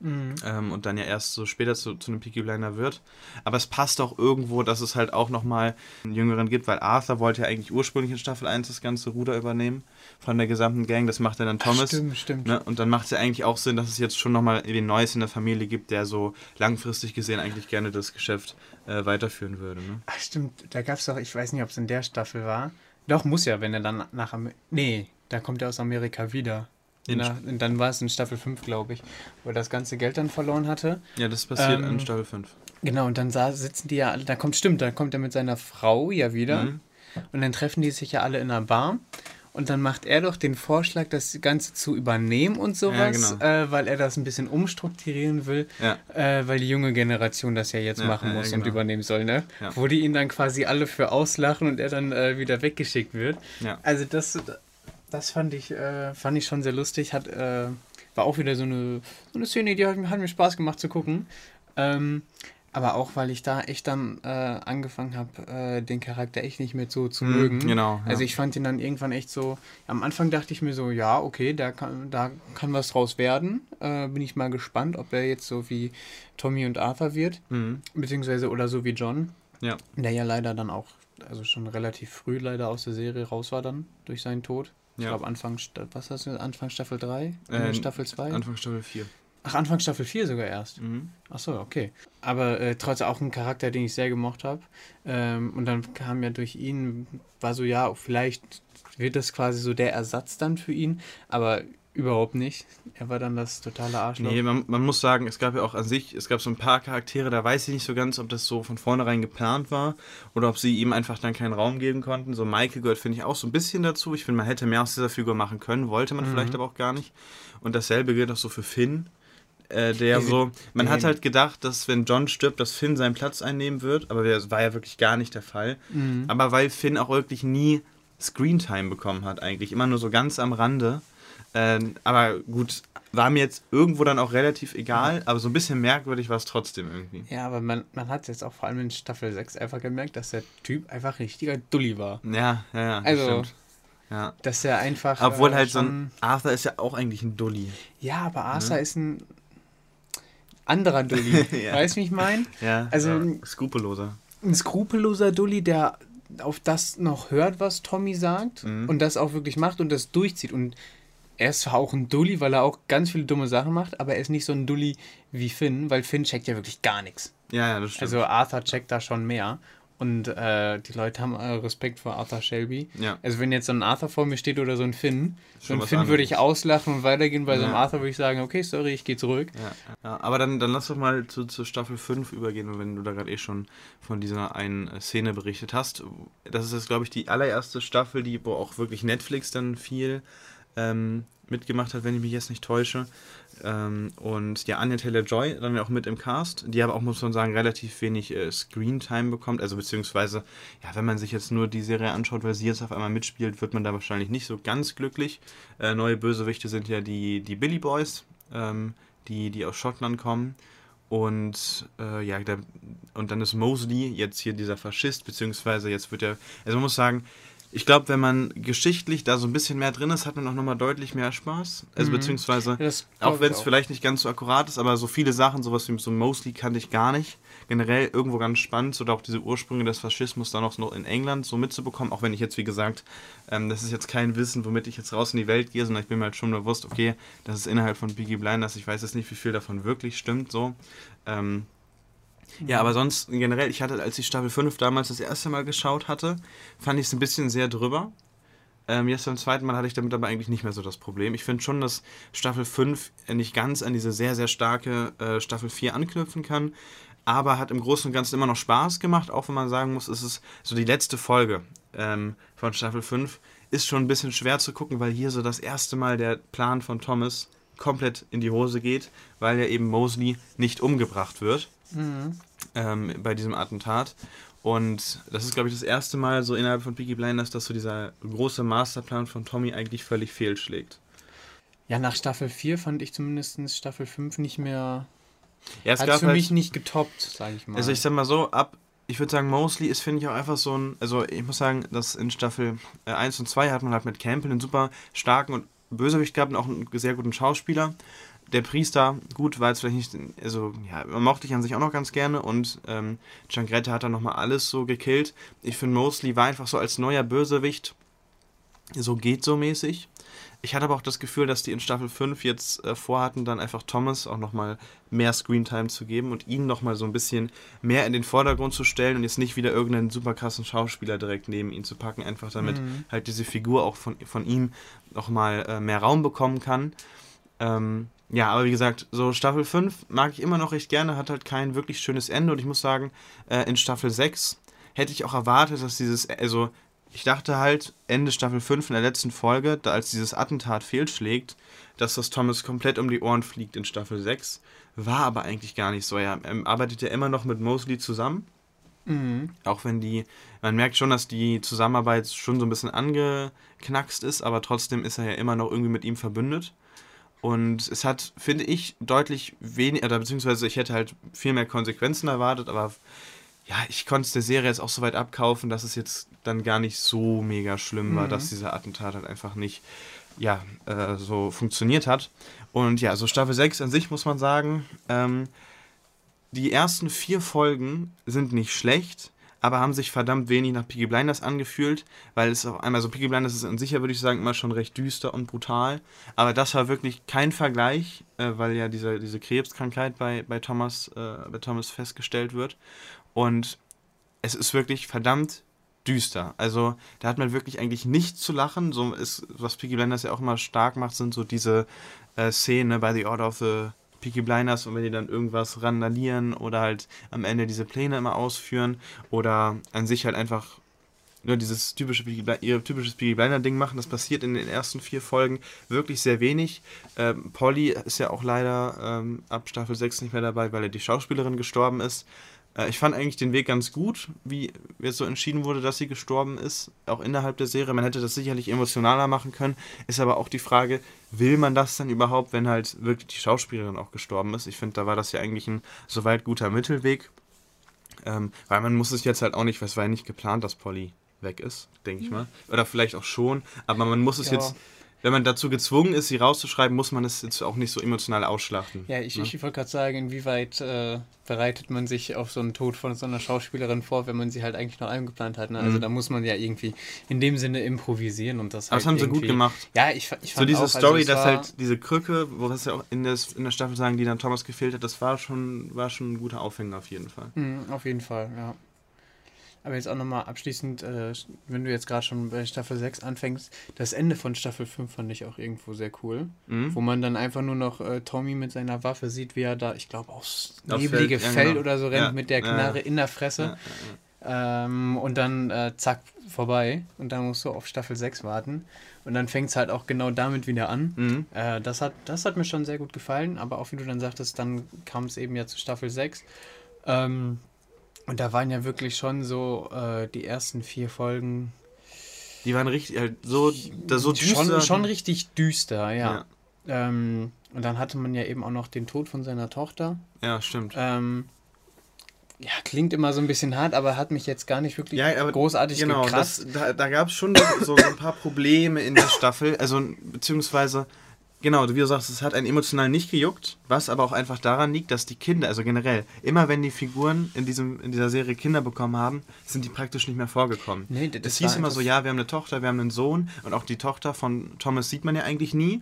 [SPEAKER 1] Mhm. Ähm, und dann ja erst so später zu, zu einem Peaky Blinder wird. Aber es passt auch irgendwo, dass es halt auch nochmal einen Jüngeren gibt, weil Arthur wollte ja eigentlich ursprünglich in Staffel 1 das ganze Ruder übernehmen von der gesamten Gang. Das macht ja dann Thomas. Stimmt, stimmt. Ne? Und dann macht es ja eigentlich auch Sinn, dass es jetzt schon nochmal wen Neues in der Familie gibt, der so langfristig gesehen eigentlich gerne das Geschäft äh, weiterführen würde. Ne?
[SPEAKER 3] Ach, stimmt. Da gab es doch, ich weiß nicht, ob es in der Staffel war. Doch, muss ja, wenn er dann nach Amerika. Nee, da kommt er aus Amerika wieder. Na, dann war es in Staffel 5, glaube ich, wo er das ganze Geld dann verloren hatte.
[SPEAKER 1] Ja, das passiert ähm, in Staffel 5.
[SPEAKER 3] Genau, und dann sah, sitzen die ja alle, da kommt, stimmt, da kommt er mit seiner Frau ja wieder. Mhm. Und dann treffen die sich ja alle in einer Bar. Und dann macht er doch den Vorschlag, das Ganze zu übernehmen und sowas, ja, genau. äh, weil er das ein bisschen umstrukturieren will, ja. äh, weil die junge Generation das ja jetzt ja, machen muss genau. und übernehmen soll, ne? Wo die ihn dann quasi alle für auslachen und er dann äh, wieder weggeschickt wird. Also das, das fand ich, äh, fand ich schon sehr lustig. Hat, äh, war auch wieder so eine, so eine Szene, die hat, hat mir Spaß gemacht zu gucken. Ähm, aber auch, weil ich da echt dann äh, angefangen habe, äh, den Charakter echt nicht mehr so zu mm, mögen. Genau. Ja. Also ich fand ihn dann irgendwann echt so. Am Anfang dachte ich mir so, ja, okay, da kann, da kann was draus werden. Äh, bin ich mal gespannt, ob er jetzt so wie Tommy und Arthur wird. Mhm. Beziehungsweise oder so wie John. Ja. Der ja leider dann auch, also schon relativ früh leider aus der Serie raus war dann durch seinen Tod. Ich ja. glaube Anfang, was hast du, Anfang Staffel 3? Äh, Staffel 2?
[SPEAKER 1] Anfang Staffel 4.
[SPEAKER 3] Ach, Anfang Staffel 4 sogar erst. Mhm. Ach so, okay. Aber äh, trotzdem auch ein Charakter, den ich sehr gemocht habe. Ähm, und dann kam ja durch ihn, war so, ja, vielleicht wird das quasi so der Ersatz dann für ihn. Aber Überhaupt nicht. Er war dann das totale Arschloch.
[SPEAKER 1] Nee, man, man, muss sagen, es gab ja auch an sich, es gab so ein paar Charaktere, da weiß ich nicht so ganz, ob das so von vornherein geplant war oder ob sie ihm einfach dann keinen Raum geben konnten. So Michael gehört, finde ich, auch so ein bisschen dazu. Ich finde, man hätte mehr aus dieser Figur machen können, wollte man mhm. vielleicht aber auch gar nicht. Und dasselbe gilt auch so für Finn. Äh, der so, man hat halt gedacht, dass wenn John stirbt, dass Finn seinen Platz einnehmen wird, aber das war ja wirklich gar nicht der Fall. Mhm. Aber weil Finn auch wirklich nie Screentime bekommen hat, eigentlich, immer nur so ganz am Rande ähm, aber gut, war mir jetzt irgendwo dann auch relativ egal, aber so ein bisschen merkwürdig war es trotzdem irgendwie.
[SPEAKER 3] Ja, aber man, man hat jetzt auch vor allem in Staffel 6 einfach gemerkt, dass der Typ einfach richtiger Dulli war. Ja, ja, ja. Also, stimmt. Ja. Dass er einfach.
[SPEAKER 1] Obwohl äh, halt so ein. Arthur ist ja auch eigentlich ein Dulli.
[SPEAKER 3] Ja, aber Arthur ne? ist ein anderer Dulli. ja. Weißt du, wie ich meine? Ja. Also. Ja.
[SPEAKER 1] Skrupelloser.
[SPEAKER 3] Ein skrupelloser Dulli, der auf das noch hört, was Tommy sagt mhm. und das auch wirklich macht und das durchzieht. Und er ist zwar auch ein Dulli, weil er auch ganz viele dumme Sachen macht, aber er ist nicht so ein Dulli wie Finn, weil Finn checkt ja wirklich gar nichts. Ja, ja, das stimmt. Also Arthur checkt da schon mehr. Und äh, die Leute haben äh, Respekt vor Arthur Shelby. Ja. Also wenn jetzt so ein Arthur vor mir steht oder so ein Finn, so ein Finn würde ich auslachen und weitergehen. Bei ja. so einem Arthur würde ich sagen, okay, sorry, ich gehe zurück.
[SPEAKER 1] Ja. aber dann, dann lass doch mal zu, zu Staffel 5 übergehen, wenn du da gerade eh schon von dieser einen äh, Szene berichtet hast. Das ist jetzt, glaube ich, die allererste Staffel, die wo auch wirklich Netflix dann viel ähm, mitgemacht hat, wenn ich mich jetzt nicht täusche. Ähm, und ja, Anya Taylor-Joy dann auch mit im Cast, die aber auch, muss man sagen, relativ wenig äh, Screentime bekommt. Also beziehungsweise, ja, wenn man sich jetzt nur die Serie anschaut, weil sie jetzt auf einmal mitspielt, wird man da wahrscheinlich nicht so ganz glücklich. Äh, neue Bösewichte sind ja die, die Billy Boys, ähm, die, die aus Schottland kommen. Und äh, ja, der, und dann ist Mosley jetzt hier dieser Faschist, beziehungsweise jetzt wird er, also man muss sagen, ich glaube, wenn man geschichtlich da so ein bisschen mehr drin ist, hat man auch nochmal deutlich mehr Spaß. Also mhm. beziehungsweise, ja, auch wenn es vielleicht nicht ganz so akkurat ist, aber so viele Sachen, sowas wie so Mostly kannte ich gar nicht. Generell irgendwo ganz spannend, oder auch diese Ursprünge des Faschismus dann auch noch in England so mitzubekommen, auch wenn ich jetzt, wie gesagt, ähm, das ist jetzt kein Wissen, womit ich jetzt raus in die Welt gehe, sondern ich bin mir halt schon bewusst, okay, das ist innerhalb von Biggie Blinders, ich weiß jetzt nicht, wie viel davon wirklich stimmt, so. Ähm, ja, aber sonst generell, ich hatte, als ich Staffel 5 damals das erste Mal geschaut hatte, fand ich es ein bisschen sehr drüber. Ähm, jetzt beim zweiten Mal hatte ich damit aber eigentlich nicht mehr so das Problem. Ich finde schon, dass Staffel 5 nicht ganz an diese sehr, sehr starke äh, Staffel 4 anknüpfen kann, aber hat im Großen und Ganzen immer noch Spaß gemacht, auch wenn man sagen muss, es ist so die letzte Folge ähm, von Staffel 5 ist schon ein bisschen schwer zu gucken, weil hier so das erste Mal der Plan von Thomas komplett in die Hose geht, weil ja eben Mosley nicht umgebracht wird mhm. ähm, bei diesem Attentat. Und das ist, glaube ich, das erste Mal so innerhalb von Peaky Blinders, dass so dieser große Masterplan von Tommy eigentlich völlig fehlschlägt.
[SPEAKER 3] Ja, nach Staffel 4 fand ich zumindest Staffel 5 nicht mehr. Ja, es hat für halt, mich nicht getoppt,
[SPEAKER 1] sage ich mal. Also ich sag mal so, ab, ich würde sagen, Mostly ist, finde ich, auch einfach so ein, also ich muss sagen, dass in Staffel 1 äh, und 2 hat man halt mit Campbell einen super starken und Bösewicht gehabt und auch einen sehr guten Schauspieler der Priester, gut, war jetzt vielleicht nicht, also ja, man mochte ich an sich auch noch ganz gerne und ähm, Giangretta hat dann nochmal alles so gekillt. Ich finde, Mosley war einfach so als neuer Bösewicht so geht so mäßig. Ich hatte aber auch das Gefühl, dass die in Staffel 5 jetzt äh, vorhatten, dann einfach Thomas auch nochmal mehr Screentime zu geben und ihn nochmal so ein bisschen mehr in den Vordergrund zu stellen und jetzt nicht wieder irgendeinen super krassen Schauspieler direkt neben ihn zu packen, einfach damit mhm. halt diese Figur auch von, von ihm nochmal äh, mehr Raum bekommen kann. Ähm, ja, aber wie gesagt, so Staffel 5 mag ich immer noch recht gerne, hat halt kein wirklich schönes Ende und ich muss sagen, äh, in Staffel 6 hätte ich auch erwartet, dass dieses, also ich dachte halt, Ende Staffel 5 in der letzten Folge, da als dieses Attentat fehlschlägt, dass das Thomas komplett um die Ohren fliegt in Staffel 6. War aber eigentlich gar nicht so. Er ähm, arbeitet ja immer noch mit Mosley zusammen. Mhm. Auch wenn die, man merkt schon, dass die Zusammenarbeit schon so ein bisschen angeknackst ist, aber trotzdem ist er ja immer noch irgendwie mit ihm verbündet. Und es hat, finde ich, deutlich weniger, oder beziehungsweise ich hätte halt viel mehr Konsequenzen erwartet, aber ja, ich konnte es der Serie jetzt auch so weit abkaufen, dass es jetzt dann gar nicht so mega schlimm war, mhm. dass dieser Attentat halt einfach nicht, ja, äh, so funktioniert hat. Und ja, so Staffel 6 an sich muss man sagen, ähm, die ersten vier Folgen sind nicht schlecht, aber haben sich verdammt wenig nach Peaky Blinders angefühlt, weil es auf einmal so Peaky Blinders ist an sich würde ich sagen, immer schon recht düster und brutal. Aber das war wirklich kein Vergleich, äh, weil ja diese, diese Krebskrankheit bei, bei, Thomas, äh, bei Thomas festgestellt wird. Und es ist wirklich verdammt düster. Also da hat man wirklich eigentlich nichts zu lachen. So ist, was Peaky Blinders ja auch immer stark macht, sind so diese äh, Szenen bei The Order of the Peaky Blinders und wenn die dann irgendwas randalieren oder halt am Ende diese Pläne immer ausführen oder an sich halt einfach nur dieses typische ihr typisches Peaky Blinder Ding machen. Das passiert in den ersten vier Folgen wirklich sehr wenig. Ähm, Polly ist ja auch leider ähm, ab Staffel 6 nicht mehr dabei, weil er die Schauspielerin gestorben ist. Äh, ich fand eigentlich den Weg ganz gut, wie jetzt so entschieden wurde, dass sie gestorben ist, auch innerhalb der Serie. Man hätte das sicherlich emotionaler machen können. Ist aber auch die Frage, will man das dann überhaupt, wenn halt wirklich die Schauspielerin auch gestorben ist? Ich finde, da war das ja eigentlich ein soweit guter Mittelweg. Ähm, weil man muss es jetzt halt auch nicht, weil es war ja nicht geplant, dass Polly weg ist, denke ich mal. Oder vielleicht auch schon, aber man muss es ja. jetzt wenn man dazu gezwungen ist, sie rauszuschreiben, muss man es jetzt auch nicht so emotional ausschlachten.
[SPEAKER 3] Ja, ich, ne? ich wollte gerade sagen, inwieweit äh, bereitet man sich auf so einen Tod von so einer Schauspielerin vor, wenn man sie halt eigentlich noch eingeplant hat. Ne? Also mhm. da muss man ja irgendwie in dem Sinne improvisieren und das
[SPEAKER 1] halt Aber das haben sie gut gemacht.
[SPEAKER 3] Ja, ich, ich
[SPEAKER 1] fand So diese auch, also Story, also dass halt diese Krücke, wo das ja auch in, des, in der Staffel sagen, die dann Thomas gefehlt hat, das war schon, war schon ein guter Aufhänger auf jeden Fall.
[SPEAKER 3] Mhm, auf jeden Fall, ja. Aber jetzt auch nochmal abschließend, äh, wenn du jetzt gerade schon bei Staffel 6 anfängst, das Ende von Staffel 5 fand ich auch irgendwo sehr cool. Mhm. Wo man dann einfach nur noch äh, Tommy mit seiner Waffe sieht, wie er da, ich glaube, aufs neblige Feld, Feld ja, genau. oder so rennt ja, mit der Knarre ja, in der Fresse. Ähm, und dann äh, zack, vorbei. Und dann musst du auf Staffel 6 warten. Und dann fängt es halt auch genau damit wieder an. Mhm. Äh, das, hat, das hat mir schon sehr gut gefallen. Aber auch wie du dann sagtest, dann kam es eben ja zu Staffel 6. Ähm, und da waren ja wirklich schon so äh, die ersten vier Folgen.
[SPEAKER 1] Die waren richtig, halt so, da so
[SPEAKER 3] düster. Schon, schon richtig düster, ja. ja. Ähm, und dann hatte man ja eben auch noch den Tod von seiner Tochter.
[SPEAKER 1] Ja, stimmt.
[SPEAKER 3] Ähm, ja, klingt immer so ein bisschen hart, aber hat mich jetzt gar nicht wirklich ja, aber, großartig genau,
[SPEAKER 1] gekratzt. Das, da, da gab es schon so, so ein paar Probleme in der Staffel, also beziehungsweise Genau, wie du sagst, es hat einen emotional nicht gejuckt, was aber auch einfach daran liegt, dass die Kinder, also generell, immer wenn die Figuren in, diesem, in dieser Serie Kinder bekommen haben, sind die praktisch nicht mehr vorgekommen. Nee, das, das hieß immer so, ja, wir haben eine Tochter, wir haben einen Sohn und auch die Tochter von Thomas sieht man ja eigentlich nie.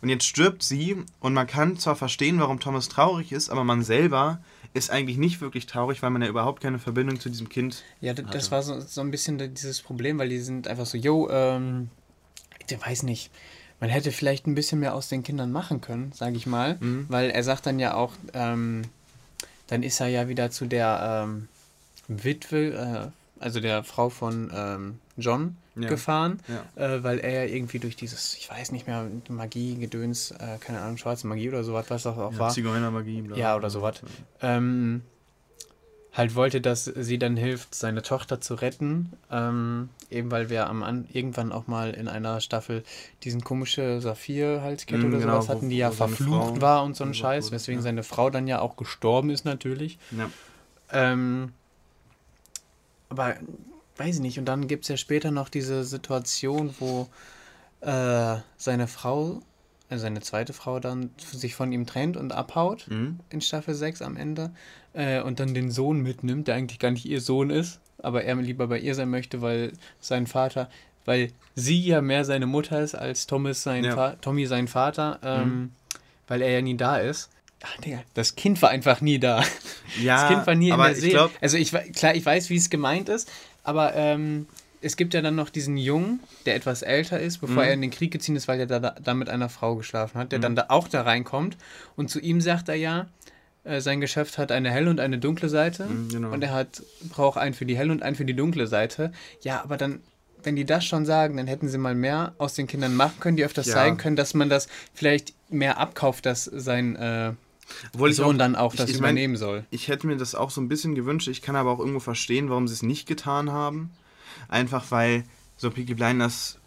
[SPEAKER 1] Und jetzt stirbt sie und man kann zwar verstehen, warum Thomas traurig ist, aber man selber ist eigentlich nicht wirklich traurig, weil man ja überhaupt keine Verbindung zu diesem Kind
[SPEAKER 3] Ja, das, das war so, so ein bisschen dieses Problem, weil die sind einfach so, yo, ähm, ich weiß nicht, man hätte vielleicht ein bisschen mehr aus den Kindern machen können, sage ich mal, mhm. weil er sagt dann ja auch, ähm, dann ist er ja wieder zu der ähm, Witwe, äh, also der Frau von ähm, John ja. gefahren, ja. Äh, weil er ja irgendwie durch dieses, ich weiß nicht mehr, Magie, Gedöns, äh, keine Ahnung, schwarze Magie oder sowas, was das auch ja, war.
[SPEAKER 1] Zigeunermagie.
[SPEAKER 3] Ja, oder sowas. Ähm, halt wollte, dass sie dann hilft, seine Tochter zu retten. Ähm, eben weil wir am an, irgendwann auch mal in einer Staffel diesen komische Saphir-Halskette mm, oder genau, sowas hatten, die ja verflucht Frau, war und so ein Scheiß, weswegen ja. seine Frau dann ja auch gestorben ist natürlich. Ja. Ähm, aber weiß ich nicht. Und dann gibt es ja später noch diese Situation, wo äh, seine Frau also seine zweite Frau dann sich von ihm trennt und abhaut mhm. in Staffel 6 am Ende äh, und dann den Sohn mitnimmt, der eigentlich gar nicht ihr Sohn ist, aber er lieber bei ihr sein möchte, weil sein Vater, weil sie ja mehr seine Mutter ist als Thomas sein ja. Tommy sein Vater, ähm, mhm. weil er ja nie da ist. Ach, Digga, das Kind war einfach nie da. Ja, das Kind war nie in der Serie. Also ich klar, ich weiß, wie es gemeint ist, aber ähm, es gibt ja dann noch diesen Jungen, der etwas älter ist, bevor mhm. er in den Krieg gezogen ist, weil er da, da mit einer Frau geschlafen hat, der mhm. dann da auch da reinkommt. Und zu ihm sagt er ja, äh, sein Geschäft hat eine helle und eine dunkle Seite. Mhm, genau. Und er hat, braucht einen für die helle und einen für die dunkle Seite. Ja, aber dann, wenn die das schon sagen, dann hätten sie mal mehr aus den Kindern machen können, die öfters ja. zeigen können, dass man das vielleicht mehr abkauft, dass sein äh, Obwohl Sohn auch, dann auch das ich, ich übernehmen mein, soll.
[SPEAKER 1] Ich hätte mir das auch so ein bisschen gewünscht. Ich kann aber auch irgendwo verstehen, warum sie es nicht getan haben. Einfach weil so Peaky Blinders,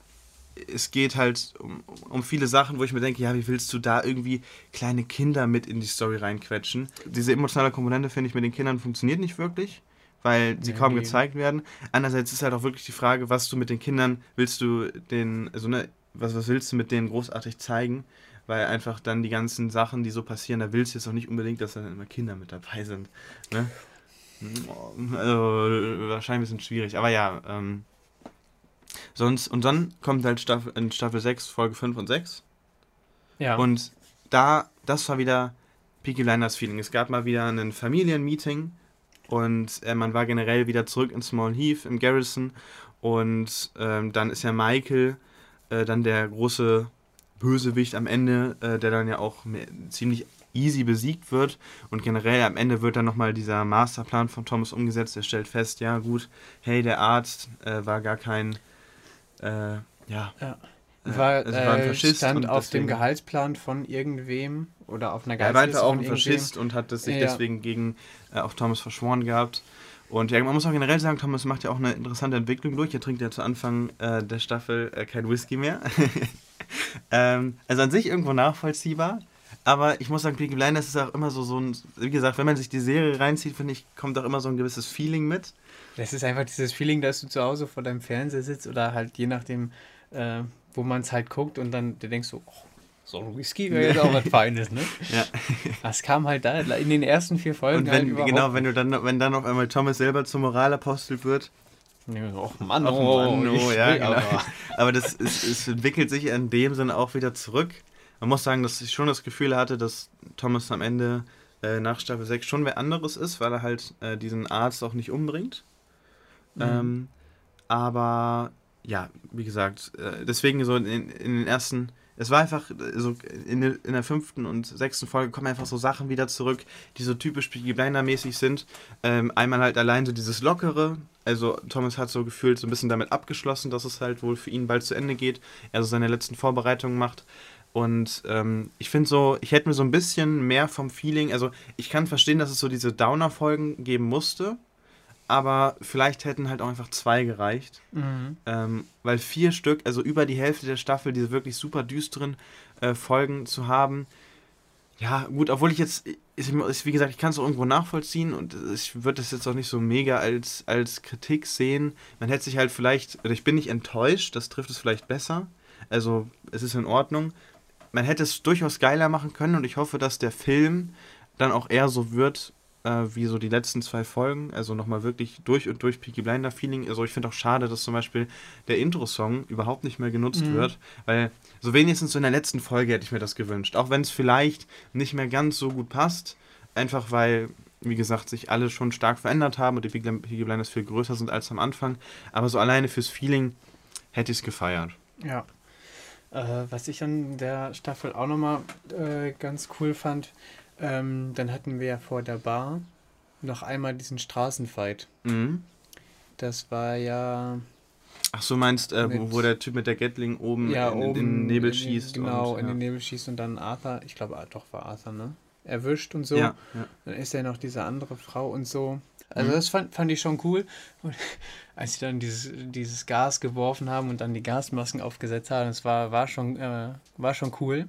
[SPEAKER 1] es geht halt um, um viele Sachen, wo ich mir denke, ja, wie willst du da irgendwie kleine Kinder mit in die Story reinquetschen? Diese emotionale Komponente, finde ich, mit den Kindern funktioniert nicht wirklich weil sie nee, kaum gezeigt werden. Andererseits ist halt auch wirklich die Frage, was du mit den Kindern willst du den, also ne, was, was willst du mit denen großartig zeigen? Weil einfach dann die ganzen Sachen, die so passieren, da willst du jetzt auch nicht unbedingt, dass dann immer Kinder mit dabei sind. Ne? Also, wahrscheinlich ein bisschen schwierig. Aber ja, ähm, sonst, und dann kommt halt Staffel, in Staffel 6, Folge 5 und 6. Ja. Und da, das war wieder Peaky Blinders Feeling. Es gab mal wieder ein Familienmeeting Und äh, man war generell wieder zurück in Small Heath im Garrison. Und ähm, dann ist ja Michael äh, dann der große Bösewicht am Ende, äh, der dann ja auch mehr, ziemlich easy besiegt wird. Und generell am Ende wird dann nochmal dieser Masterplan von Thomas umgesetzt. Er stellt fest, ja gut, hey, der Arzt äh, war gar kein, äh, ja. ja.
[SPEAKER 3] Äh, war, also war ein äh, Faschist stand auf dem Gehaltsplan von irgendwem oder auf einer Gehaltsliste.
[SPEAKER 1] Er war auch ein Faschist und hat es sich ja. deswegen gegen äh, auch Thomas verschworen gehabt. Und ja, man muss auch generell sagen, Thomas macht ja auch eine interessante Entwicklung durch. Er trinkt ja zu Anfang äh, der Staffel äh, kein Whisky mehr. ähm, also an sich irgendwo nachvollziehbar. Aber ich muss sagen, Peaky Blinders ist auch immer so, so ein, wie gesagt, wenn man sich die Serie reinzieht, finde ich, kommt auch immer so ein gewisses Feeling mit.
[SPEAKER 3] Das ist einfach dieses Feeling, dass du zu Hause vor deinem Fernseher sitzt oder halt je nachdem, äh, wo man es halt guckt und dann du denkst so, oh, so ein Whisky wäre jetzt auch was Feines, ne? ja. Das kam halt da in den ersten vier Folgen.
[SPEAKER 1] Und wenn, halt genau, wenn du dann, wenn dann auf einmal Thomas selber zum Moralapostel wird. Och Mann, oh, Mann, oh ja, genau. Aber, aber das ist, es entwickelt sich in dem Sinne auch wieder zurück man muss sagen, dass ich schon das Gefühl hatte, dass Thomas am Ende äh, nach Staffel 6 schon wer anderes ist, weil er halt äh, diesen Arzt auch nicht umbringt. Mhm. Ähm, aber ja, wie gesagt, äh, deswegen so in, in, den ersten, es war einfach so in, in der fünften und sechsten Folge kommen einfach so Sachen wieder zurück, die so typisch Peaky Blinder mäßig sind. Ähm, einmal halt allein so dieses Lockere, also Thomas hat so gefühlt so ein bisschen damit abgeschlossen, dass es halt wohl für ihn bald zu Ende geht. Er so seine letzten Vorbereitungen macht. Und ähm, ich finde so, ich hätte mir so ein bisschen mehr vom Feeling, also ich kann verstehen, dass es so diese Downer-Folgen geben musste, aber vielleicht hätten halt auch einfach zwei gereicht. Mhm. Ähm, weil vier Stück, also über die Hälfte der Staffel, diese wirklich super düsteren äh, Folgen zu haben, ja, gut, obwohl ich jetzt, ich, wie gesagt, ich kann es auch irgendwo nachvollziehen und ich würde das jetzt auch nicht so mega als, als Kritik sehen. Man hätte sich halt vielleicht, oder ich bin nicht enttäuscht, das trifft es vielleicht besser. Also, es ist in Ordnung man hätte es durchaus geiler machen können und ich hoffe, dass der Film dann auch eher so wird, äh, wie so die letzten zwei Folgen, also nochmal wirklich durch und durch Peaky Blinder Feeling. Also ich finde auch schade, dass zum Beispiel der Intro-Song überhaupt nicht mehr genutzt mhm. wird, weil so wenigstens so in der letzten Folge hätte ich mir das gewünscht. Auch wenn es vielleicht nicht mehr ganz so gut passt, einfach weil, wie gesagt, sich alle schon stark verändert haben und die Peaky Blinders viel größer sind als am Anfang. Aber so alleine fürs Feeling hätte ich es gefeiert.
[SPEAKER 3] Ja. Äh, was ich an der Staffel auch nochmal äh, ganz cool fand, ähm, dann hatten wir ja vor der Bar noch einmal diesen Straßenfight. Mhm. Das war ja.
[SPEAKER 1] Ach so, meinst, äh, wo, wo, der Typ mit der Gatling oben, ja, in, oben in, den Nebel schießt?
[SPEAKER 3] Genau, und, in ja. den Nebel schießt und dann Arthur, ich glaube, ah, doch war Arthur, ne? Erwischt und so. Ja. Dann ist ja noch diese andere Frau und so. Also mhm. das fand, fand ich schon cool. Und als sie dann dieses, dieses Gas geworfen haben und dann die Gasmasken aufgesetzt haben, das war, war, schon, äh, war schon cool.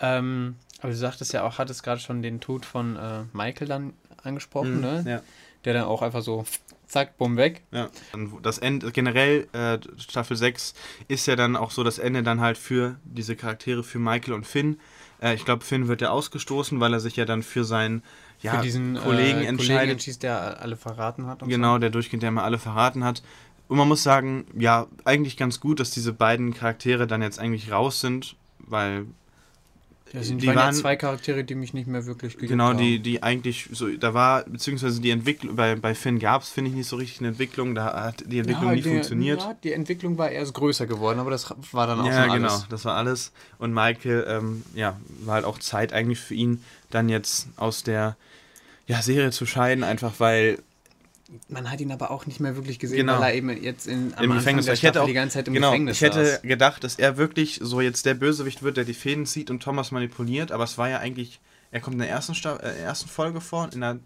[SPEAKER 3] Ähm, aber du sagtest ja auch, hattest gerade schon den Tod von äh, Michael dann angesprochen, mhm, ne? Ja. Der dann auch einfach so zack, bumm, weg.
[SPEAKER 1] Ja. Das Ende, generell, äh, Staffel 6 ist ja dann auch so das Ende dann halt für diese Charaktere, für Michael und Finn. Äh, ich glaube, Finn wird ja ausgestoßen, weil er sich ja dann für seinen ja, für diesen Kollegen äh, entscheidet. Kollegen
[SPEAKER 3] entschießt, der alle verraten hat.
[SPEAKER 1] genau, so. der durchgeht, der mal alle verraten hat. Und man muss sagen, ja, eigentlich ganz gut, dass diese beiden Charaktere dann jetzt eigentlich raus sind, weil
[SPEAKER 3] ja, sind die waren, waren ja zwei Charaktere, die mich nicht mehr wirklich
[SPEAKER 1] Genau, die, die eigentlich so, da war, beziehungsweise die Entwicklung, bei, bei Finn gab es, finde ich, nicht so richtig eine Entwicklung, da hat die Entwicklung ja, nie die, funktioniert. Ja,
[SPEAKER 3] die Entwicklung war erst größer geworden, aber das war dann auch
[SPEAKER 1] ja, so genau, alles. das war alles. Und Michael, ähm, ja, war halt auch Zeit eigentlich für ihn, dann jetzt aus der ja, Serie zu scheiden, einfach weil
[SPEAKER 3] man hat ihn aber auch nicht mehr wirklich gesehen, genau. weil er eben jetzt in,
[SPEAKER 1] am Im Gefängnis war. Ich hätte auch, die ganze Zeit im genau, Gefängnis Ich hätte saß. gedacht, dass er wirklich so jetzt der Bösewicht wird, der die Fäden zieht und Thomas manipuliert, aber es war ja eigentlich, er kommt in der ersten, Sta äh, ersten Folge vor, in der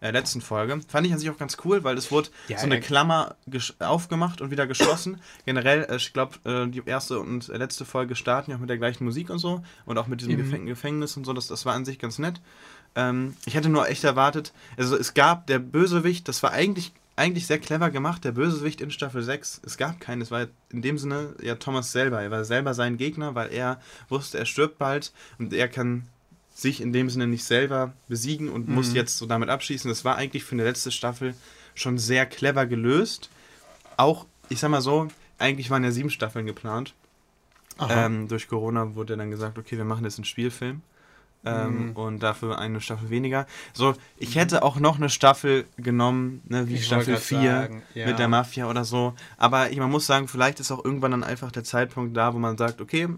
[SPEAKER 1] äh, letzten Folge. Fand ich an sich auch ganz cool, weil es wurde ja, so eine Klammer aufgemacht und wieder geschlossen. Generell, äh, ich glaube, äh, die erste und letzte Folge starten ja auch mit der gleichen Musik und so und auch mit diesem mhm. Gefängnis und so, das, das war an sich ganz nett. Ähm, ich hätte nur echt erwartet, also es gab der Bösewicht, das war eigentlich, eigentlich sehr clever gemacht, der Bösewicht in Staffel 6. Es gab keinen, es war in dem Sinne ja Thomas selber. Er war selber sein Gegner, weil er wusste, er stirbt bald und er kann sich in dem Sinne nicht selber besiegen und mhm. muss jetzt so damit abschließen. Das war eigentlich für eine letzte Staffel schon sehr clever gelöst. Auch, ich sag mal so, eigentlich waren ja sieben Staffeln geplant. Ähm, durch Corona wurde dann gesagt, okay, wir machen jetzt einen Spielfilm. Ähm, mhm. und dafür eine Staffel weniger. So, ich hätte auch noch eine Staffel genommen, ne, wie ich Staffel 4 ja. mit der Mafia oder so. Aber ich, man muss sagen, vielleicht ist auch irgendwann dann einfach der Zeitpunkt da, wo man sagt, okay,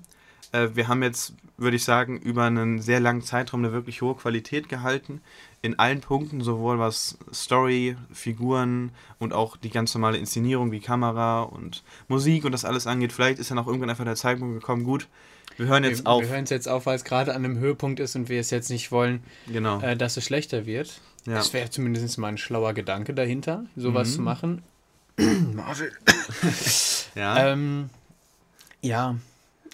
[SPEAKER 1] äh, wir haben jetzt, würde ich sagen, über einen sehr langen Zeitraum eine wirklich hohe Qualität gehalten. In allen Punkten, sowohl was Story, Figuren und auch die ganz normale Inszenierung wie Kamera und Musik und das alles angeht. Vielleicht ist dann auch irgendwann einfach der Zeitpunkt gekommen, gut, wir hören jetzt
[SPEAKER 3] wir, auf. Wir hören es jetzt auf, weil es gerade an einem Höhepunkt ist und wir es jetzt nicht wollen, genau. äh, dass es schlechter wird. Ja. Das wäre zumindest mal ein schlauer Gedanke dahinter, sowas mhm. zu machen. Marvel. ja. Ähm, ja,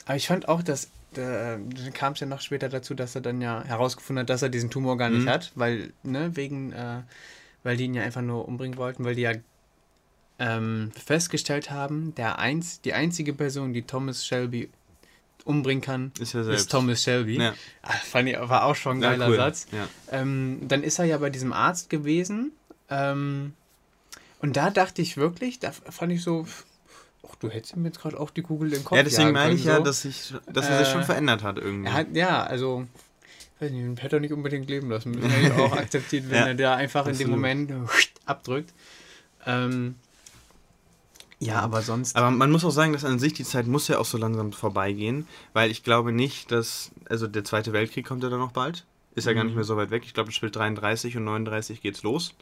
[SPEAKER 3] aber ich fand auch, dass da kam es ja noch später dazu, dass er dann ja herausgefunden hat, dass er diesen Tumor gar nicht mhm. hat, weil, ne, wegen, äh, weil die ihn ja einfach nur umbringen wollten, weil die ja ähm, festgestellt haben, der eins, die einzige Person, die Thomas Shelby umbringen kann, ist, ja ist Thomas Shelby. Ja. Ach, fand ich, war auch schon ein geiler ja, cool. Satz. Ähm, dann ist er ja bei diesem Arzt gewesen. Ähm, und da dachte ich wirklich, da fand ich so, ach, du hättest ihm jetzt gerade auch die Kugel im Kopf Ja, deswegen meine ich ja, dass, ich, dass er sich schon äh, verändert hat irgendwie. Hat, ja, also, weiß nicht, den hätte er nicht unbedingt leben lassen müssen. Hätte ich auch akzeptiert, wenn er da einfach Absolut. in dem Moment abdrückt. Ähm, ja, aber sonst.
[SPEAKER 1] Aber man muss auch sagen, dass an sich die Zeit muss ja auch so langsam vorbeigehen, weil ich glaube nicht, dass. Also der Zweite Weltkrieg kommt ja dann noch bald. Ist ja mhm. gar nicht mhm. mehr so weit weg. Ich glaube, es spielt 33 und 39 geht's los.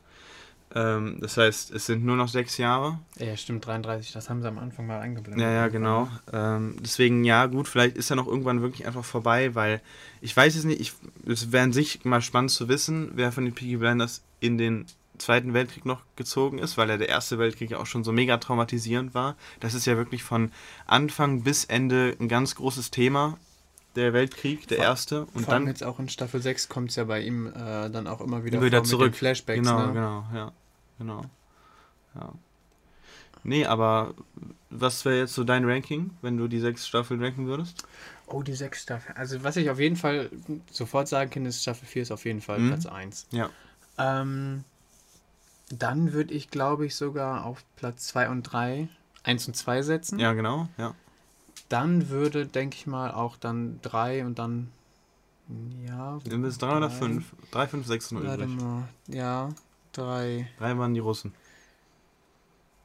[SPEAKER 1] Ähm, das heißt, es sind nur noch sechs Jahre.
[SPEAKER 3] Ja, stimmt, 33, das haben sie am Anfang mal eingeblendet.
[SPEAKER 1] Ja, ja, genau. Ähm, deswegen, ja, gut, vielleicht ist er noch irgendwann wirklich einfach vorbei, weil ich weiß es nicht, ich, es wäre an sich mal spannend zu wissen, wer von den Peaky Blinders in den Zweiten Weltkrieg noch gezogen ist, weil ja der Erste Weltkrieg ja auch schon so mega traumatisierend war. Das ist ja wirklich von Anfang bis Ende ein ganz großes Thema. Der Weltkrieg, der vor, erste.
[SPEAKER 3] Und vor dann. jetzt auch in Staffel 6 kommt es ja bei ihm äh, dann auch immer wieder, wieder zurück. mit
[SPEAKER 1] Flashbacks. Genau, ne? genau, ja. Genau. Ja. Nee, aber was wäre jetzt so dein Ranking, wenn du die sechs Staffeln ranken würdest?
[SPEAKER 3] Oh, die sechs Staffeln. Also, was ich auf jeden Fall sofort sagen kann, ist Staffel 4 ist auf jeden Fall mhm. Platz 1. Ja. Ähm, dann würde ich, glaube ich, sogar auf Platz 2 und 3 1 und 2 setzen.
[SPEAKER 1] Ja, genau, ja.
[SPEAKER 3] Dann würde, denke ich mal, auch dann 3 und dann. Ja.
[SPEAKER 1] Dann ist 3 oder 5? 3, 5, 6 noch übrig.
[SPEAKER 3] Mal. Ja, 3.
[SPEAKER 1] 3 waren die Russen.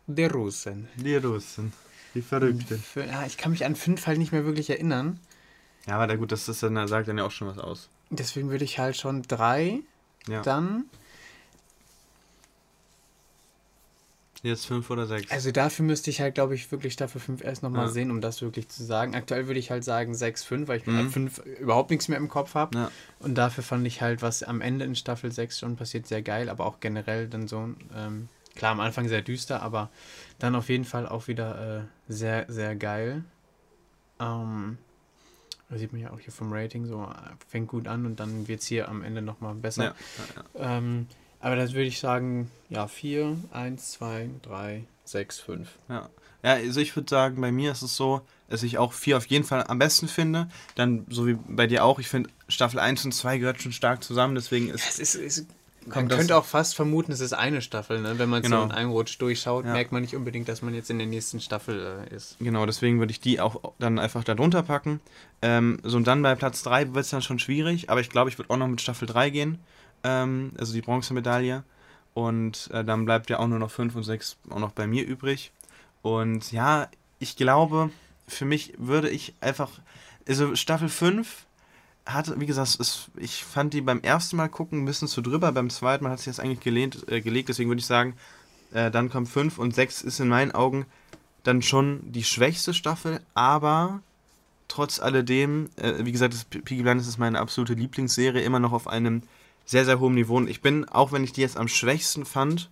[SPEAKER 3] Die Russen.
[SPEAKER 1] Die Russen. Die Verrückte.
[SPEAKER 3] Ja, ich kann mich an 5 halt nicht mehr wirklich erinnern.
[SPEAKER 1] Ja, aber gut, das ist dann, sagt dann ja auch schon was aus.
[SPEAKER 3] Deswegen würde ich halt schon 3. Ja. Dann
[SPEAKER 1] Jetzt fünf oder sechs.
[SPEAKER 3] Also dafür müsste ich halt, glaube ich, wirklich Staffel 5 erst nochmal ja. sehen, um das wirklich zu sagen. Aktuell würde ich halt sagen 6, 5, weil ich mhm. ab 5 überhaupt nichts mehr im Kopf habe. Ja. Und dafür fand ich halt, was am Ende in Staffel 6 schon passiert, sehr geil, aber auch generell dann so, ähm, klar, am Anfang sehr düster, aber dann auf jeden Fall auch wieder äh, sehr, sehr geil. Ähm, da sieht man ja auch hier vom Rating so, fängt gut an und dann wird es hier am Ende nochmal besser. Ja, ähm, aber das würde ich sagen, ja, 4, 1, 2, 3, 6, 5.
[SPEAKER 1] Ja. Ja, also ich würde sagen, bei mir ist es so, dass ich auch 4 auf jeden Fall am besten finde. Dann, so wie bei dir auch, ich finde Staffel 1 und 2 gehört schon stark zusammen, deswegen ist. Ja, es ist,
[SPEAKER 3] ist man könnte auch fast vermuten, es ist eine Staffel, ne? Wenn man genau. so in einem Rutsch durchschaut, ja. merkt man nicht unbedingt, dass man jetzt in der nächsten Staffel äh, ist.
[SPEAKER 1] Genau, deswegen würde ich die auch dann einfach da drunter packen. Ähm, so und dann bei Platz 3 wird es dann schon schwierig, aber ich glaube, ich würde auch noch mit Staffel 3 gehen ähm, also die Bronzemedaille. Und äh, dann bleibt ja auch nur noch 5 und 6 auch noch bei mir übrig. Und ja, ich glaube, für mich würde ich einfach, also Staffel 5 hat, wie gesagt, es, ich fand die beim ersten Mal gucken ein bisschen zu drüber, beim zweiten Mal hat sich das eigentlich gelehnt, äh, gelegt, deswegen würde ich sagen, äh, dann kommt 5 und 6 ist in meinen Augen dann schon die schwächste Staffel, aber trotz alledem, äh, wie gesagt, das Peaky Blinders ist meine absolute Lieblingsserie, immer noch auf einem sehr, sehr hohem Niveau. Und ich bin, auch wenn ich die jetzt am schwächsten fand,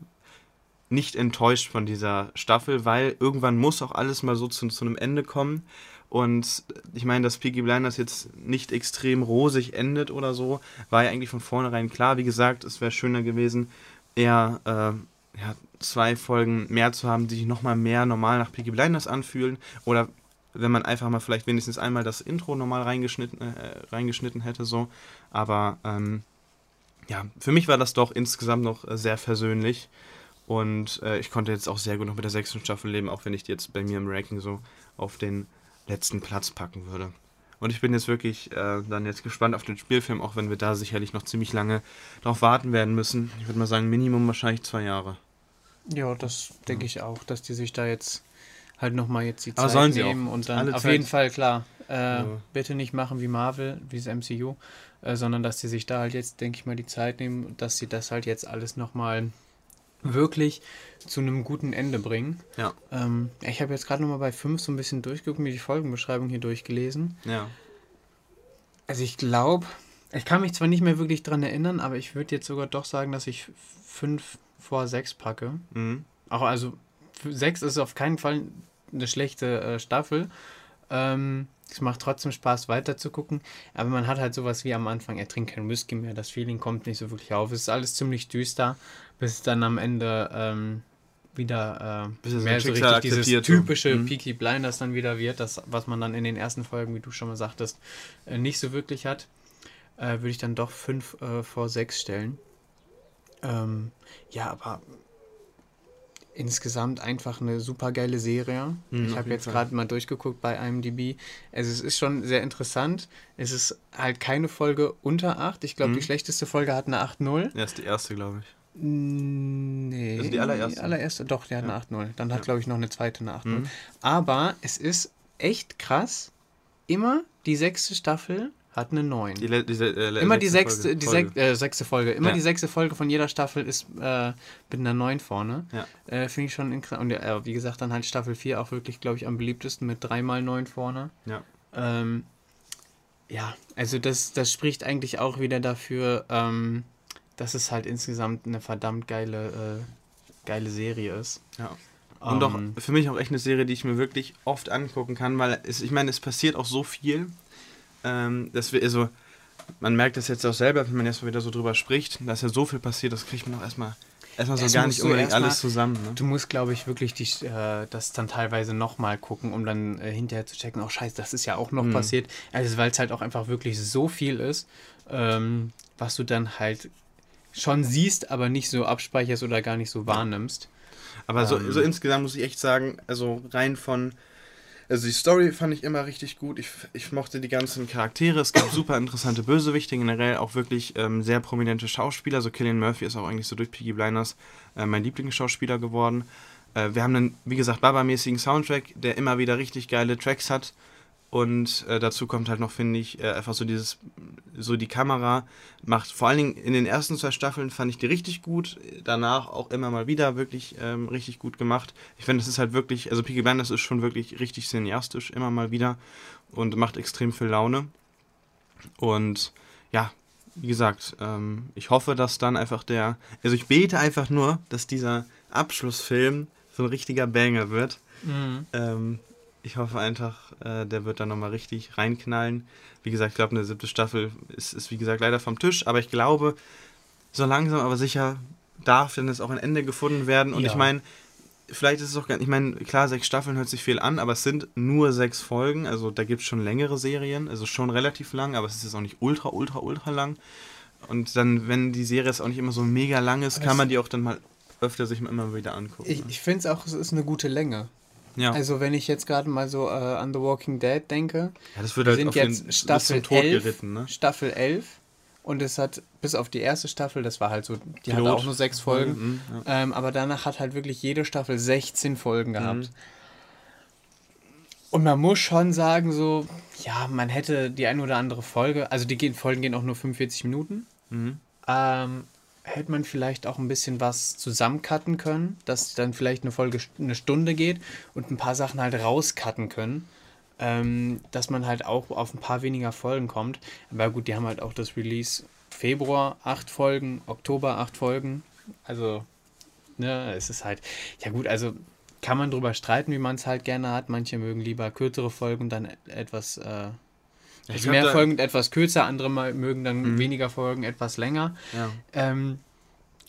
[SPEAKER 1] nicht enttäuscht von dieser Staffel, weil irgendwann muss auch alles mal so zu, zu einem Ende kommen. Und ich meine, dass Peaky Blinders jetzt nicht extrem rosig endet oder so, war ja eigentlich von vornherein klar. Wie gesagt, es wäre schöner gewesen, eher äh, ja, zwei Folgen mehr zu haben, die sich nochmal mehr normal nach Peaky Blinders anfühlen. Oder wenn man einfach mal vielleicht wenigstens einmal das Intro normal reingeschnitten, äh, reingeschnitten hätte, so. Aber ähm, ja, für mich war das doch insgesamt noch äh, sehr versöhnlich. Und äh, ich konnte jetzt auch sehr gut noch mit der sechsten Staffel leben, auch wenn ich die jetzt bei mir im Ranking so auf den letzten Platz packen würde. Und ich bin jetzt wirklich äh, dann jetzt gespannt auf den Spielfilm, auch wenn wir da sicherlich noch ziemlich lange drauf warten werden müssen. Ich würde mal sagen, Minimum wahrscheinlich zwei Jahre.
[SPEAKER 3] Ja, das denke ich auch, dass die sich da jetzt halt nochmal jetzt die Zeit sollen nehmen und dann auf Zeit. jeden Fall klar. Äh, ja. Bitte nicht machen wie Marvel, wie das MCU, äh, sondern dass die sich da halt jetzt, denke ich mal, die Zeit nehmen, dass sie das halt jetzt alles nochmal wirklich zu einem guten Ende bringen. Ja. Ähm, ich habe jetzt gerade nochmal bei 5 so ein bisschen durchgeguckt, mir die Folgenbeschreibung hier durchgelesen. Ja. Also ich glaube, ich kann mich zwar nicht mehr wirklich dran erinnern, aber ich würde jetzt sogar doch sagen, dass ich 5 vor 6 packe. Mhm. Auch also 6 ist auf keinen Fall eine schlechte äh, Staffel. Ähm, es macht trotzdem Spaß, weiter zu gucken. Aber man hat halt sowas wie am Anfang, er trinkt kein Whisky mehr. Das Feeling kommt nicht so wirklich auf. Es ist alles ziemlich düster, bis es dann am Ende ähm, wieder äh, mehr so richtig dieses typische mhm. Peaky Blinders dann wieder wird. Das, was man dann in den ersten Folgen, wie du schon mal sagtest, äh, nicht so wirklich hat. Äh, würde ich dann doch 5 äh, vor 6 stellen. Ähm, ja, aber insgesamt einfach eine super geile Serie. Mhm, ich habe jetzt gerade mal durchgeguckt bei IMDb. Also es ist schon sehr interessant. Es ist halt keine Folge unter 8. Ich glaube, mhm. die schlechteste Folge hat eine 8-0.
[SPEAKER 1] Ja, ist die erste, glaube ich.
[SPEAKER 3] Nee. Also die allererste? Die allererste, doch, die hat ja. eine 8-0. Dann hat, ja. glaube ich, noch eine zweite eine 8-0. Mhm. Aber es ist echt krass. Immer die sechste Staffel hat eine 9. Die, die, die, äh, Immer die sechste, Folge. die sech, äh, sechste Folge. Immer ja. die sechste Folge von jeder Staffel ist äh, mit einer 9 vorne. Ja. Äh, Finde ich schon interessant. Und äh, wie gesagt, dann halt Staffel 4 auch wirklich, glaube ich, am beliebtesten mit 3 mal 9 vorne. Ja. Ähm, ja, also das, das spricht eigentlich auch wieder dafür, ähm, dass es halt insgesamt eine verdammt geile, äh, geile Serie ist.
[SPEAKER 1] Ja. Und um, auch ähm, für mich auch echt eine Serie, die ich mir wirklich oft angucken kann, weil es, ich meine, es passiert auch so viel ähm, dass wir, also, man merkt das jetzt auch selber, wenn man jetzt mal wieder so drüber spricht, dass ja so viel passiert, das kriegt man auch erstmal erstmal so gar nicht unbedingt
[SPEAKER 3] alles zusammen. Ne? Du musst, glaube ich, wirklich die, äh, das dann teilweise nochmal gucken, um dann äh, hinterher zu checken, oh scheiße, das ist ja auch noch mhm. passiert. Also, weil es halt auch einfach wirklich so viel ist, ähm, was du dann halt schon siehst, aber nicht so abspeicherst oder gar nicht so wahrnimmst.
[SPEAKER 1] Aber so, ähm, so insgesamt muss ich echt sagen, also rein von also die Story fand ich immer richtig gut. Ich, ich mochte die ganzen Charaktere. Es gab super interessante Bösewichte, generell auch wirklich ähm, sehr prominente Schauspieler. So Killian Murphy ist auch eigentlich so durch Piggy Blinders äh, mein Lieblingsschauspieler geworden. Äh, wir haben einen, wie gesagt, Baba-mäßigen Soundtrack, der immer wieder richtig geile Tracks hat. Und äh, dazu kommt halt noch, finde ich, äh, einfach so dieses, so die Kamera macht, vor allen Dingen in den ersten zwei Staffeln fand ich die richtig gut, danach auch immer mal wieder wirklich ähm, richtig gut gemacht. Ich finde, es ist halt wirklich, also Peaky Blinders ist schon wirklich richtig cineastisch, immer mal wieder und macht extrem viel Laune. Und ja, wie gesagt, ähm, ich hoffe, dass dann einfach der, also ich bete einfach nur, dass dieser Abschlussfilm so ein richtiger Banger wird. Mhm. Ähm, ich hoffe einfach, äh, der wird da nochmal richtig reinknallen. Wie gesagt, ich glaube, eine siebte Staffel ist, ist, wie gesagt, leider vom Tisch, aber ich glaube, so langsam aber sicher darf dann jetzt auch ein Ende gefunden werden. Und ja. ich meine, vielleicht ist es auch gar nicht, ich meine, klar, sechs Staffeln hört sich viel an, aber es sind nur sechs Folgen. Also da gibt es schon längere Serien, also schon relativ lang, aber es ist jetzt auch nicht ultra, ultra, ultra lang. Und dann, wenn die Serie jetzt auch nicht immer so mega lang ist, kann man die auch dann mal öfter sich immer wieder angucken.
[SPEAKER 3] Ich, ich finde es auch, es ist eine gute Länge. Ja. Also wenn ich jetzt gerade mal so äh, an The Walking Dead denke, ja, das wird halt sind jetzt Staffel 11, geritten, ne? Staffel 11 und es hat bis auf die erste Staffel, das war halt so, die Pilot. hatte auch nur sechs Folgen, mhm, ja. ähm, aber danach hat halt wirklich jede Staffel 16 Folgen gehabt. Mhm. Und man muss schon sagen, so, ja, man hätte die ein oder andere Folge, also die Folgen gehen auch nur 45 Minuten. Mhm. Ähm, hätte man vielleicht auch ein bisschen was zusammencutten können, dass dann vielleicht eine Folge eine Stunde geht und ein paar Sachen halt rauscutten können. Ähm, dass man halt auch auf ein paar weniger Folgen kommt. Aber gut, die haben halt auch das Release Februar acht Folgen, Oktober acht Folgen. Also, ne, es ist halt, ja gut, also kann man drüber streiten, wie man es halt gerne hat. Manche mögen lieber kürzere Folgen, dann etwas äh, also mehr Folgen etwas kürzer, andere mögen dann mhm. weniger Folgen etwas länger. Ja. Ähm,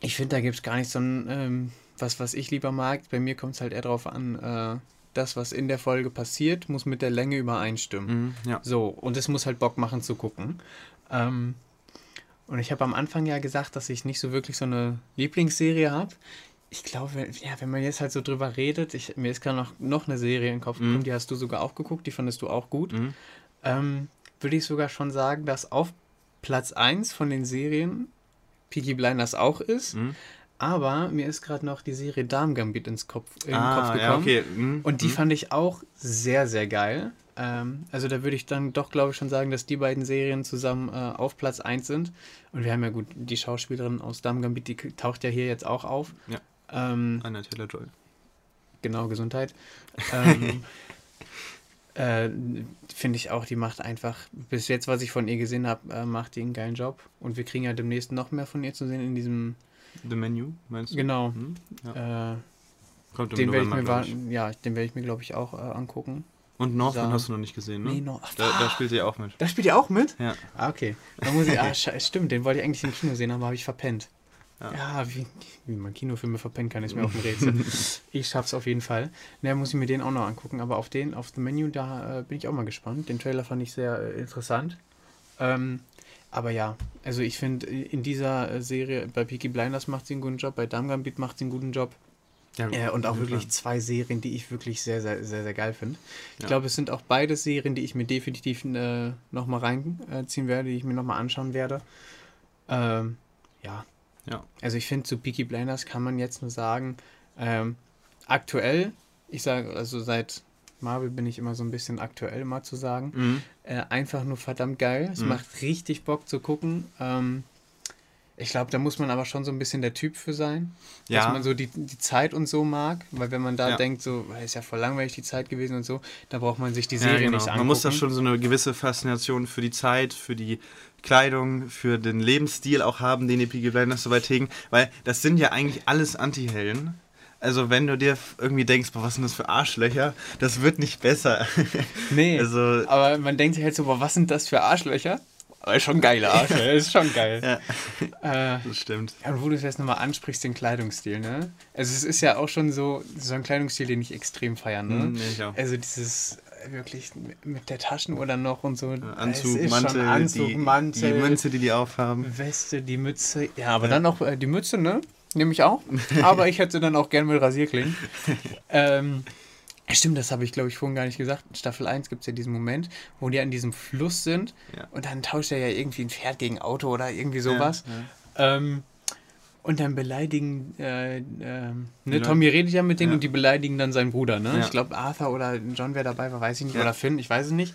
[SPEAKER 3] ich finde, da gibt es gar nicht so ein, ähm, was, was ich lieber mag. Bei mir kommt es halt eher darauf an, äh, das, was in der Folge passiert, muss mit der Länge übereinstimmen. Mhm, ja. So, und es muss halt Bock machen zu gucken. Ähm, und ich habe am Anfang ja gesagt, dass ich nicht so wirklich so eine Lieblingsserie habe. Ich glaube, ja, wenn man jetzt halt so drüber redet, ich, mir ist gerade noch, noch eine Serie in den Kopf gekommen, mhm. die hast du sogar auch geguckt, die fandest du auch gut. Mhm. Ähm, würde ich sogar schon sagen, dass auf Platz 1 von den Serien Peaky Blinders auch ist. Mhm. Aber mir ist gerade noch die Serie Darm Gambit ins Kopf, in ah, Kopf gekommen. Ja, okay. mhm. Und die mhm. fand ich auch sehr, sehr geil. Ähm, also da würde ich dann doch, glaube ich, schon sagen, dass die beiden Serien zusammen äh, auf Platz 1 sind. Und wir haben ja gut, die Schauspielerin aus Darm Gambit, die taucht ja hier jetzt auch auf. Ja. Ähm, Anna Taylor-Joy. Genau, Gesundheit. ähm, äh, Finde ich auch, die macht einfach, bis jetzt, was ich von ihr gesehen habe, äh, macht die einen geilen Job. Und wir kriegen ja demnächst noch mehr von ihr zu sehen in diesem
[SPEAKER 1] The Menu, meinst du?
[SPEAKER 3] Genau. Hm? Ja. Äh, Kommt im den werde ich mir, ja, den werde ich mir, glaube ich, auch äh, angucken.
[SPEAKER 1] Und Northman hast du noch nicht gesehen, ne? Nee, no da, da spielt sie auch mit.
[SPEAKER 3] Da spielt ihr auch mit? Ja. Ah, okay. Da muss ich, ah, stimmt, den wollte ich eigentlich im Kino sehen, aber habe ich verpennt. Ja, ja wie, wie, man Kinofilme verpennen kann, ist mir auch ein Rätsel. ich schaff's auf jeden Fall. Naja, muss ich mir den auch noch angucken, aber auf den, auf The Menu, da äh, bin ich auch mal gespannt. Den Trailer fand ich sehr äh, interessant. Ähm, aber ja, also ich finde, in dieser äh, Serie, bei Peaky Blinders macht sie einen guten Job, bei Damgambit macht sie einen guten Job. Ja, äh, und auch wirklich Fall. zwei Serien, die ich wirklich sehr, sehr, sehr, sehr geil finde. Ich ja. glaube, es sind auch beide Serien, die ich mir definitiv äh, nochmal reinziehen werde, die ich mir nochmal anschauen werde. Ähm, ja. Ja. Also ich finde, zu Peaky Blinders kann man jetzt nur sagen, ähm, aktuell, ich sage also seit Marvel bin ich immer so ein bisschen aktuell mal zu sagen. Mhm. Äh, einfach nur verdammt geil. Es mhm. macht richtig Bock zu gucken. Ähm, ich glaube, da muss man aber schon so ein bisschen der Typ für sein. Ja. Dass man so die, die Zeit und so mag. Weil wenn man da ja. denkt, so, ist ja voll langweilig die Zeit gewesen und so, da braucht man sich die Serie ja, genau. nicht
[SPEAKER 1] angucken. Man muss da schon so eine gewisse Faszination für die Zeit, für die Kleidung, für den Lebensstil auch haben, den die Piggy Blinders so weit hegen. Weil das sind ja eigentlich alles Anti-Helden. Also wenn du dir irgendwie denkst, boah, was sind das für Arschlöcher, das wird nicht besser.
[SPEAKER 3] Nee, also, aber man denkt sich halt so, boah, was sind das für Arschlöcher? Aber ist schon geile Arschlöcher, ist schon geil. ja, äh, das stimmt. Ja, und wo du es jetzt nochmal ansprichst, den Kleidungsstil, ne? Also es ist ja auch schon so, so ein Kleidungsstil, den ich extrem feiere, ne? Mm, nee, ich auch. Also dieses wirklich mit der Taschenuhr noch und so. Anzug, Mantel,
[SPEAKER 1] Anzug, die, Mantel, die Münze, die die aufhaben.
[SPEAKER 3] Weste, die Mütze. Ja, aber ja. dann noch äh, die Mütze, ne? Nehme ich auch. Aber ich hätte dann auch gern mit Rasierklingen. ähm, Stimmt, das habe ich, glaube ich, vorhin gar nicht gesagt. In Staffel 1 gibt es ja diesen Moment, wo die an diesem Fluss sind ja. und dann tauscht er ja irgendwie ein Pferd gegen Auto oder irgendwie sowas. Ja, ja. Ähm, und dann beleidigen, äh, äh, ne, Tommy redet ja mit denen und die beleidigen dann seinen Bruder, ne? Ich glaube, Arthur oder John, wer dabei war, weiß ich nicht, oder Finn, ich weiß es nicht.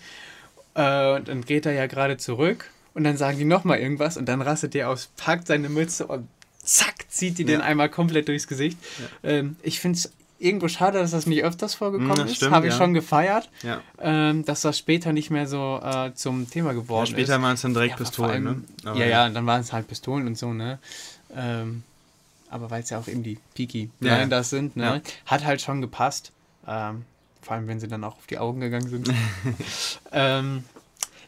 [SPEAKER 3] Äh, und dann geht er ja gerade zurück und dann sagen die nochmal irgendwas und dann rastet der aus, packt seine Mütze und zack, zieht die ja. den einmal komplett durchs Gesicht. Ja. Ähm, ich finde es irgendwo schade, dass das nicht öfters vorgekommen das ist. Habe ich ja. schon gefeiert, ja. ähm, dass das später nicht mehr so äh, zum Thema geworden ja,
[SPEAKER 1] später ist. Später waren es dann direkt Pistolen, allem, ne?
[SPEAKER 3] Aber ja, ja, dann waren es halt Pistolen und so, ne? Ähm, aber weil es ja auch eben die Peaky Blinders sind, ne? Hat halt schon gepasst. Ähm, vor allem, wenn sie dann auch auf die Augen gegangen sind. ähm,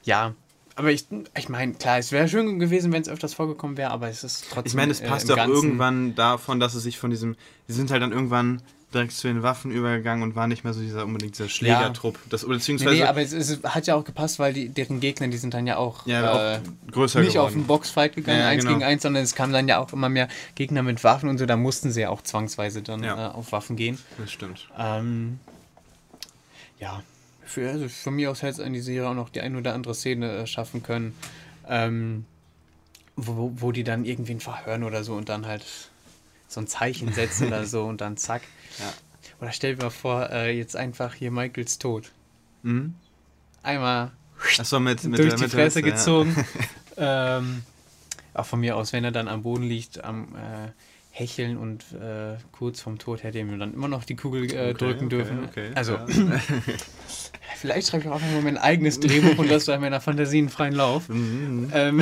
[SPEAKER 3] ja, aber ich, ich meine, klar, es wäre schön gewesen, wenn es öfters vorgekommen wäre, aber es ist trotzdem.
[SPEAKER 1] Ich meine, es passt äh, auch irgendwann davon, dass es sich von diesem. Sie sind halt dann irgendwann direkt zu den Waffen übergegangen und war nicht mehr so dieser unbedingt dieser Schlägertrupp. Ja. Das, beziehungsweise
[SPEAKER 3] nee, nee, aber es, es, hat ja auch gepasst, weil die, deren Gegner, die sind dann ja auch, ja, äh, größer nicht geworden. auf einen Boxfight gegangen, ja, eins genau. gegen eins, sondern es kamen dann ja auch immer mehr Gegner mit Waffen und so, da mussten sie ja auch zwangsweise dann äh, auf Waffen gehen.
[SPEAKER 1] Das stimmt.
[SPEAKER 3] Ähm, ja, für, also von mir aus hätte es an die Serie auch noch die ein oder andere Szene äh, schaffen können, ähm, wo, wo die dann irgendwen verhören oder so und dann halt so ein Zeichen setzen oder so und dann zack. Ja. Oder stell dir mal vor, äh, jetzt einfach hier Michaels Tod. Mhm. Einmal so, mit, mit durch der, die Fresse gezogen. Ja. ähm, auch von mir aus, wenn er dann am Boden liegt, am äh, hecheln und äh, kurz vom Tod hätte er mir dann immer noch die Kugel äh, okay, drücken okay, dürfen. Okay, also, ja. vielleicht schreibe ich auch einfach mal mein eigenes Drehbuch und lasse da meiner Fantasien freien Lauf. Mhm, mhm. ähm,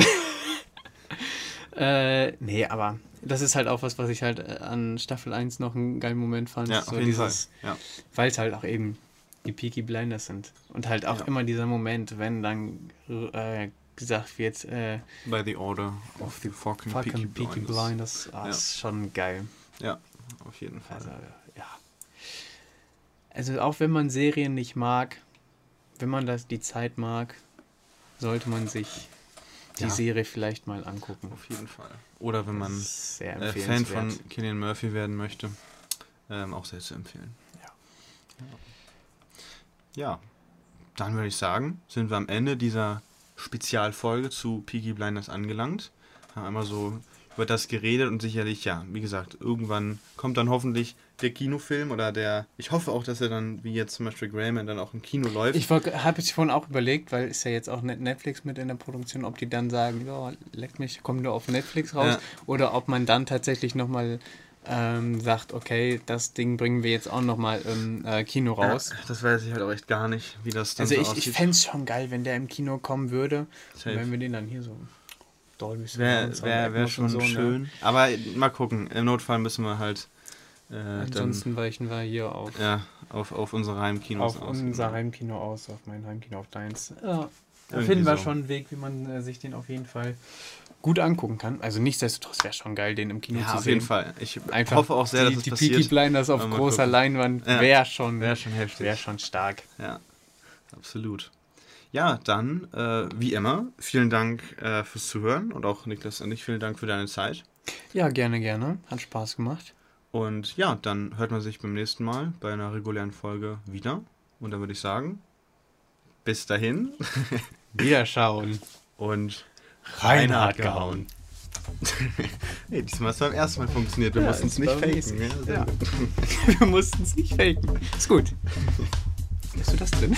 [SPEAKER 3] äh, nee, aber das ist halt auch was, was ich halt äh, an Staffel 1 noch einen geilen Moment fand. Ja, so dieses, ja. Weil es halt auch eben die Peaky Blinders sind. Und halt auch ja. immer dieser Moment, wenn dann äh, gesagt wird. Äh,
[SPEAKER 1] By the order of the fucking, fucking Peaky, Peaky Blinders. Blinders.
[SPEAKER 3] Oh, ja. ist schon geil.
[SPEAKER 1] Ja, auf jeden Fall.
[SPEAKER 3] Also, ja. Also auch wenn man Serien nicht mag, wenn man das die Zeit mag, sollte man sich die ja. Serie vielleicht mal angucken.
[SPEAKER 1] Auf jeden Fall. Oder wenn man äh, Fan von Killian Murphy werden möchte, ähm, auch sehr zu empfehlen. Ja. ja. Ja, dann würde ich sagen, sind wir am Ende dieser Spezialfolge zu Peaky Blinders angelangt. Haben einmal so über das geredet und sicherlich, ja, wie gesagt, irgendwann kommt dann hoffentlich der Kinofilm oder der. Ich hoffe auch, dass er dann, wie jetzt zum Beispiel Greyman, dann auch im Kino läuft.
[SPEAKER 3] Ich habe es vorhin auch überlegt, weil ist ja jetzt auch Netflix mit in der Produktion, ob die dann sagen, ja, leck mich, kommt nur auf Netflix raus ja. oder ob man dann tatsächlich nochmal ähm, sagt, okay, das Ding bringen wir jetzt auch nochmal im äh, Kino raus.
[SPEAKER 1] Ja, das weiß ich halt auch echt gar nicht, wie das
[SPEAKER 3] dann Also so ich, ich fände es schon geil, wenn der im Kino kommen würde. wenn wir den dann hier so
[SPEAKER 1] Dolby Wäre wär, wär schon so, ne? schön. Ne? Aber mal gucken, im Notfall müssen wir halt
[SPEAKER 3] äh, Ansonsten dann, weichen wir hier auf.
[SPEAKER 1] Ja, auf, auf unsere Heimkinos
[SPEAKER 3] auf aus. Auf unser Heimkino aus, auf mein Heimkino, auf deins. Ja, da finden wir so. schon einen Weg, wie man äh, sich den auf jeden Fall gut angucken kann. Also nichtsdestotrotz wäre schon geil, den im Kino ja, zu sehen.
[SPEAKER 1] auf jeden Fall. Ich Einfach hoffe auch sehr,
[SPEAKER 3] die, dass es die passiert. Die Peaky Blinders auf großer gucken. Leinwand ja. wäre schon,
[SPEAKER 1] wär schon heftig.
[SPEAKER 3] Wäre schon stark.
[SPEAKER 1] Ja, absolut. Ja, dann, äh, wie immer, vielen Dank äh, fürs Zuhören und auch Niklas und ich, vielen Dank für deine Zeit.
[SPEAKER 3] Ja, gerne, gerne. Hat Spaß gemacht.
[SPEAKER 1] Und ja, dann hört man sich beim nächsten Mal bei einer regulären Folge wieder. Und dann würde ich sagen, bis dahin.
[SPEAKER 3] Wiederschauen.
[SPEAKER 1] Und Reinhard gehauen. hey, diesmal hat es beim ersten Mal funktioniert. Wir ja, mussten es nicht faken.
[SPEAKER 3] Ja. Wir mussten es nicht faken. Ist gut. Hast du das drin?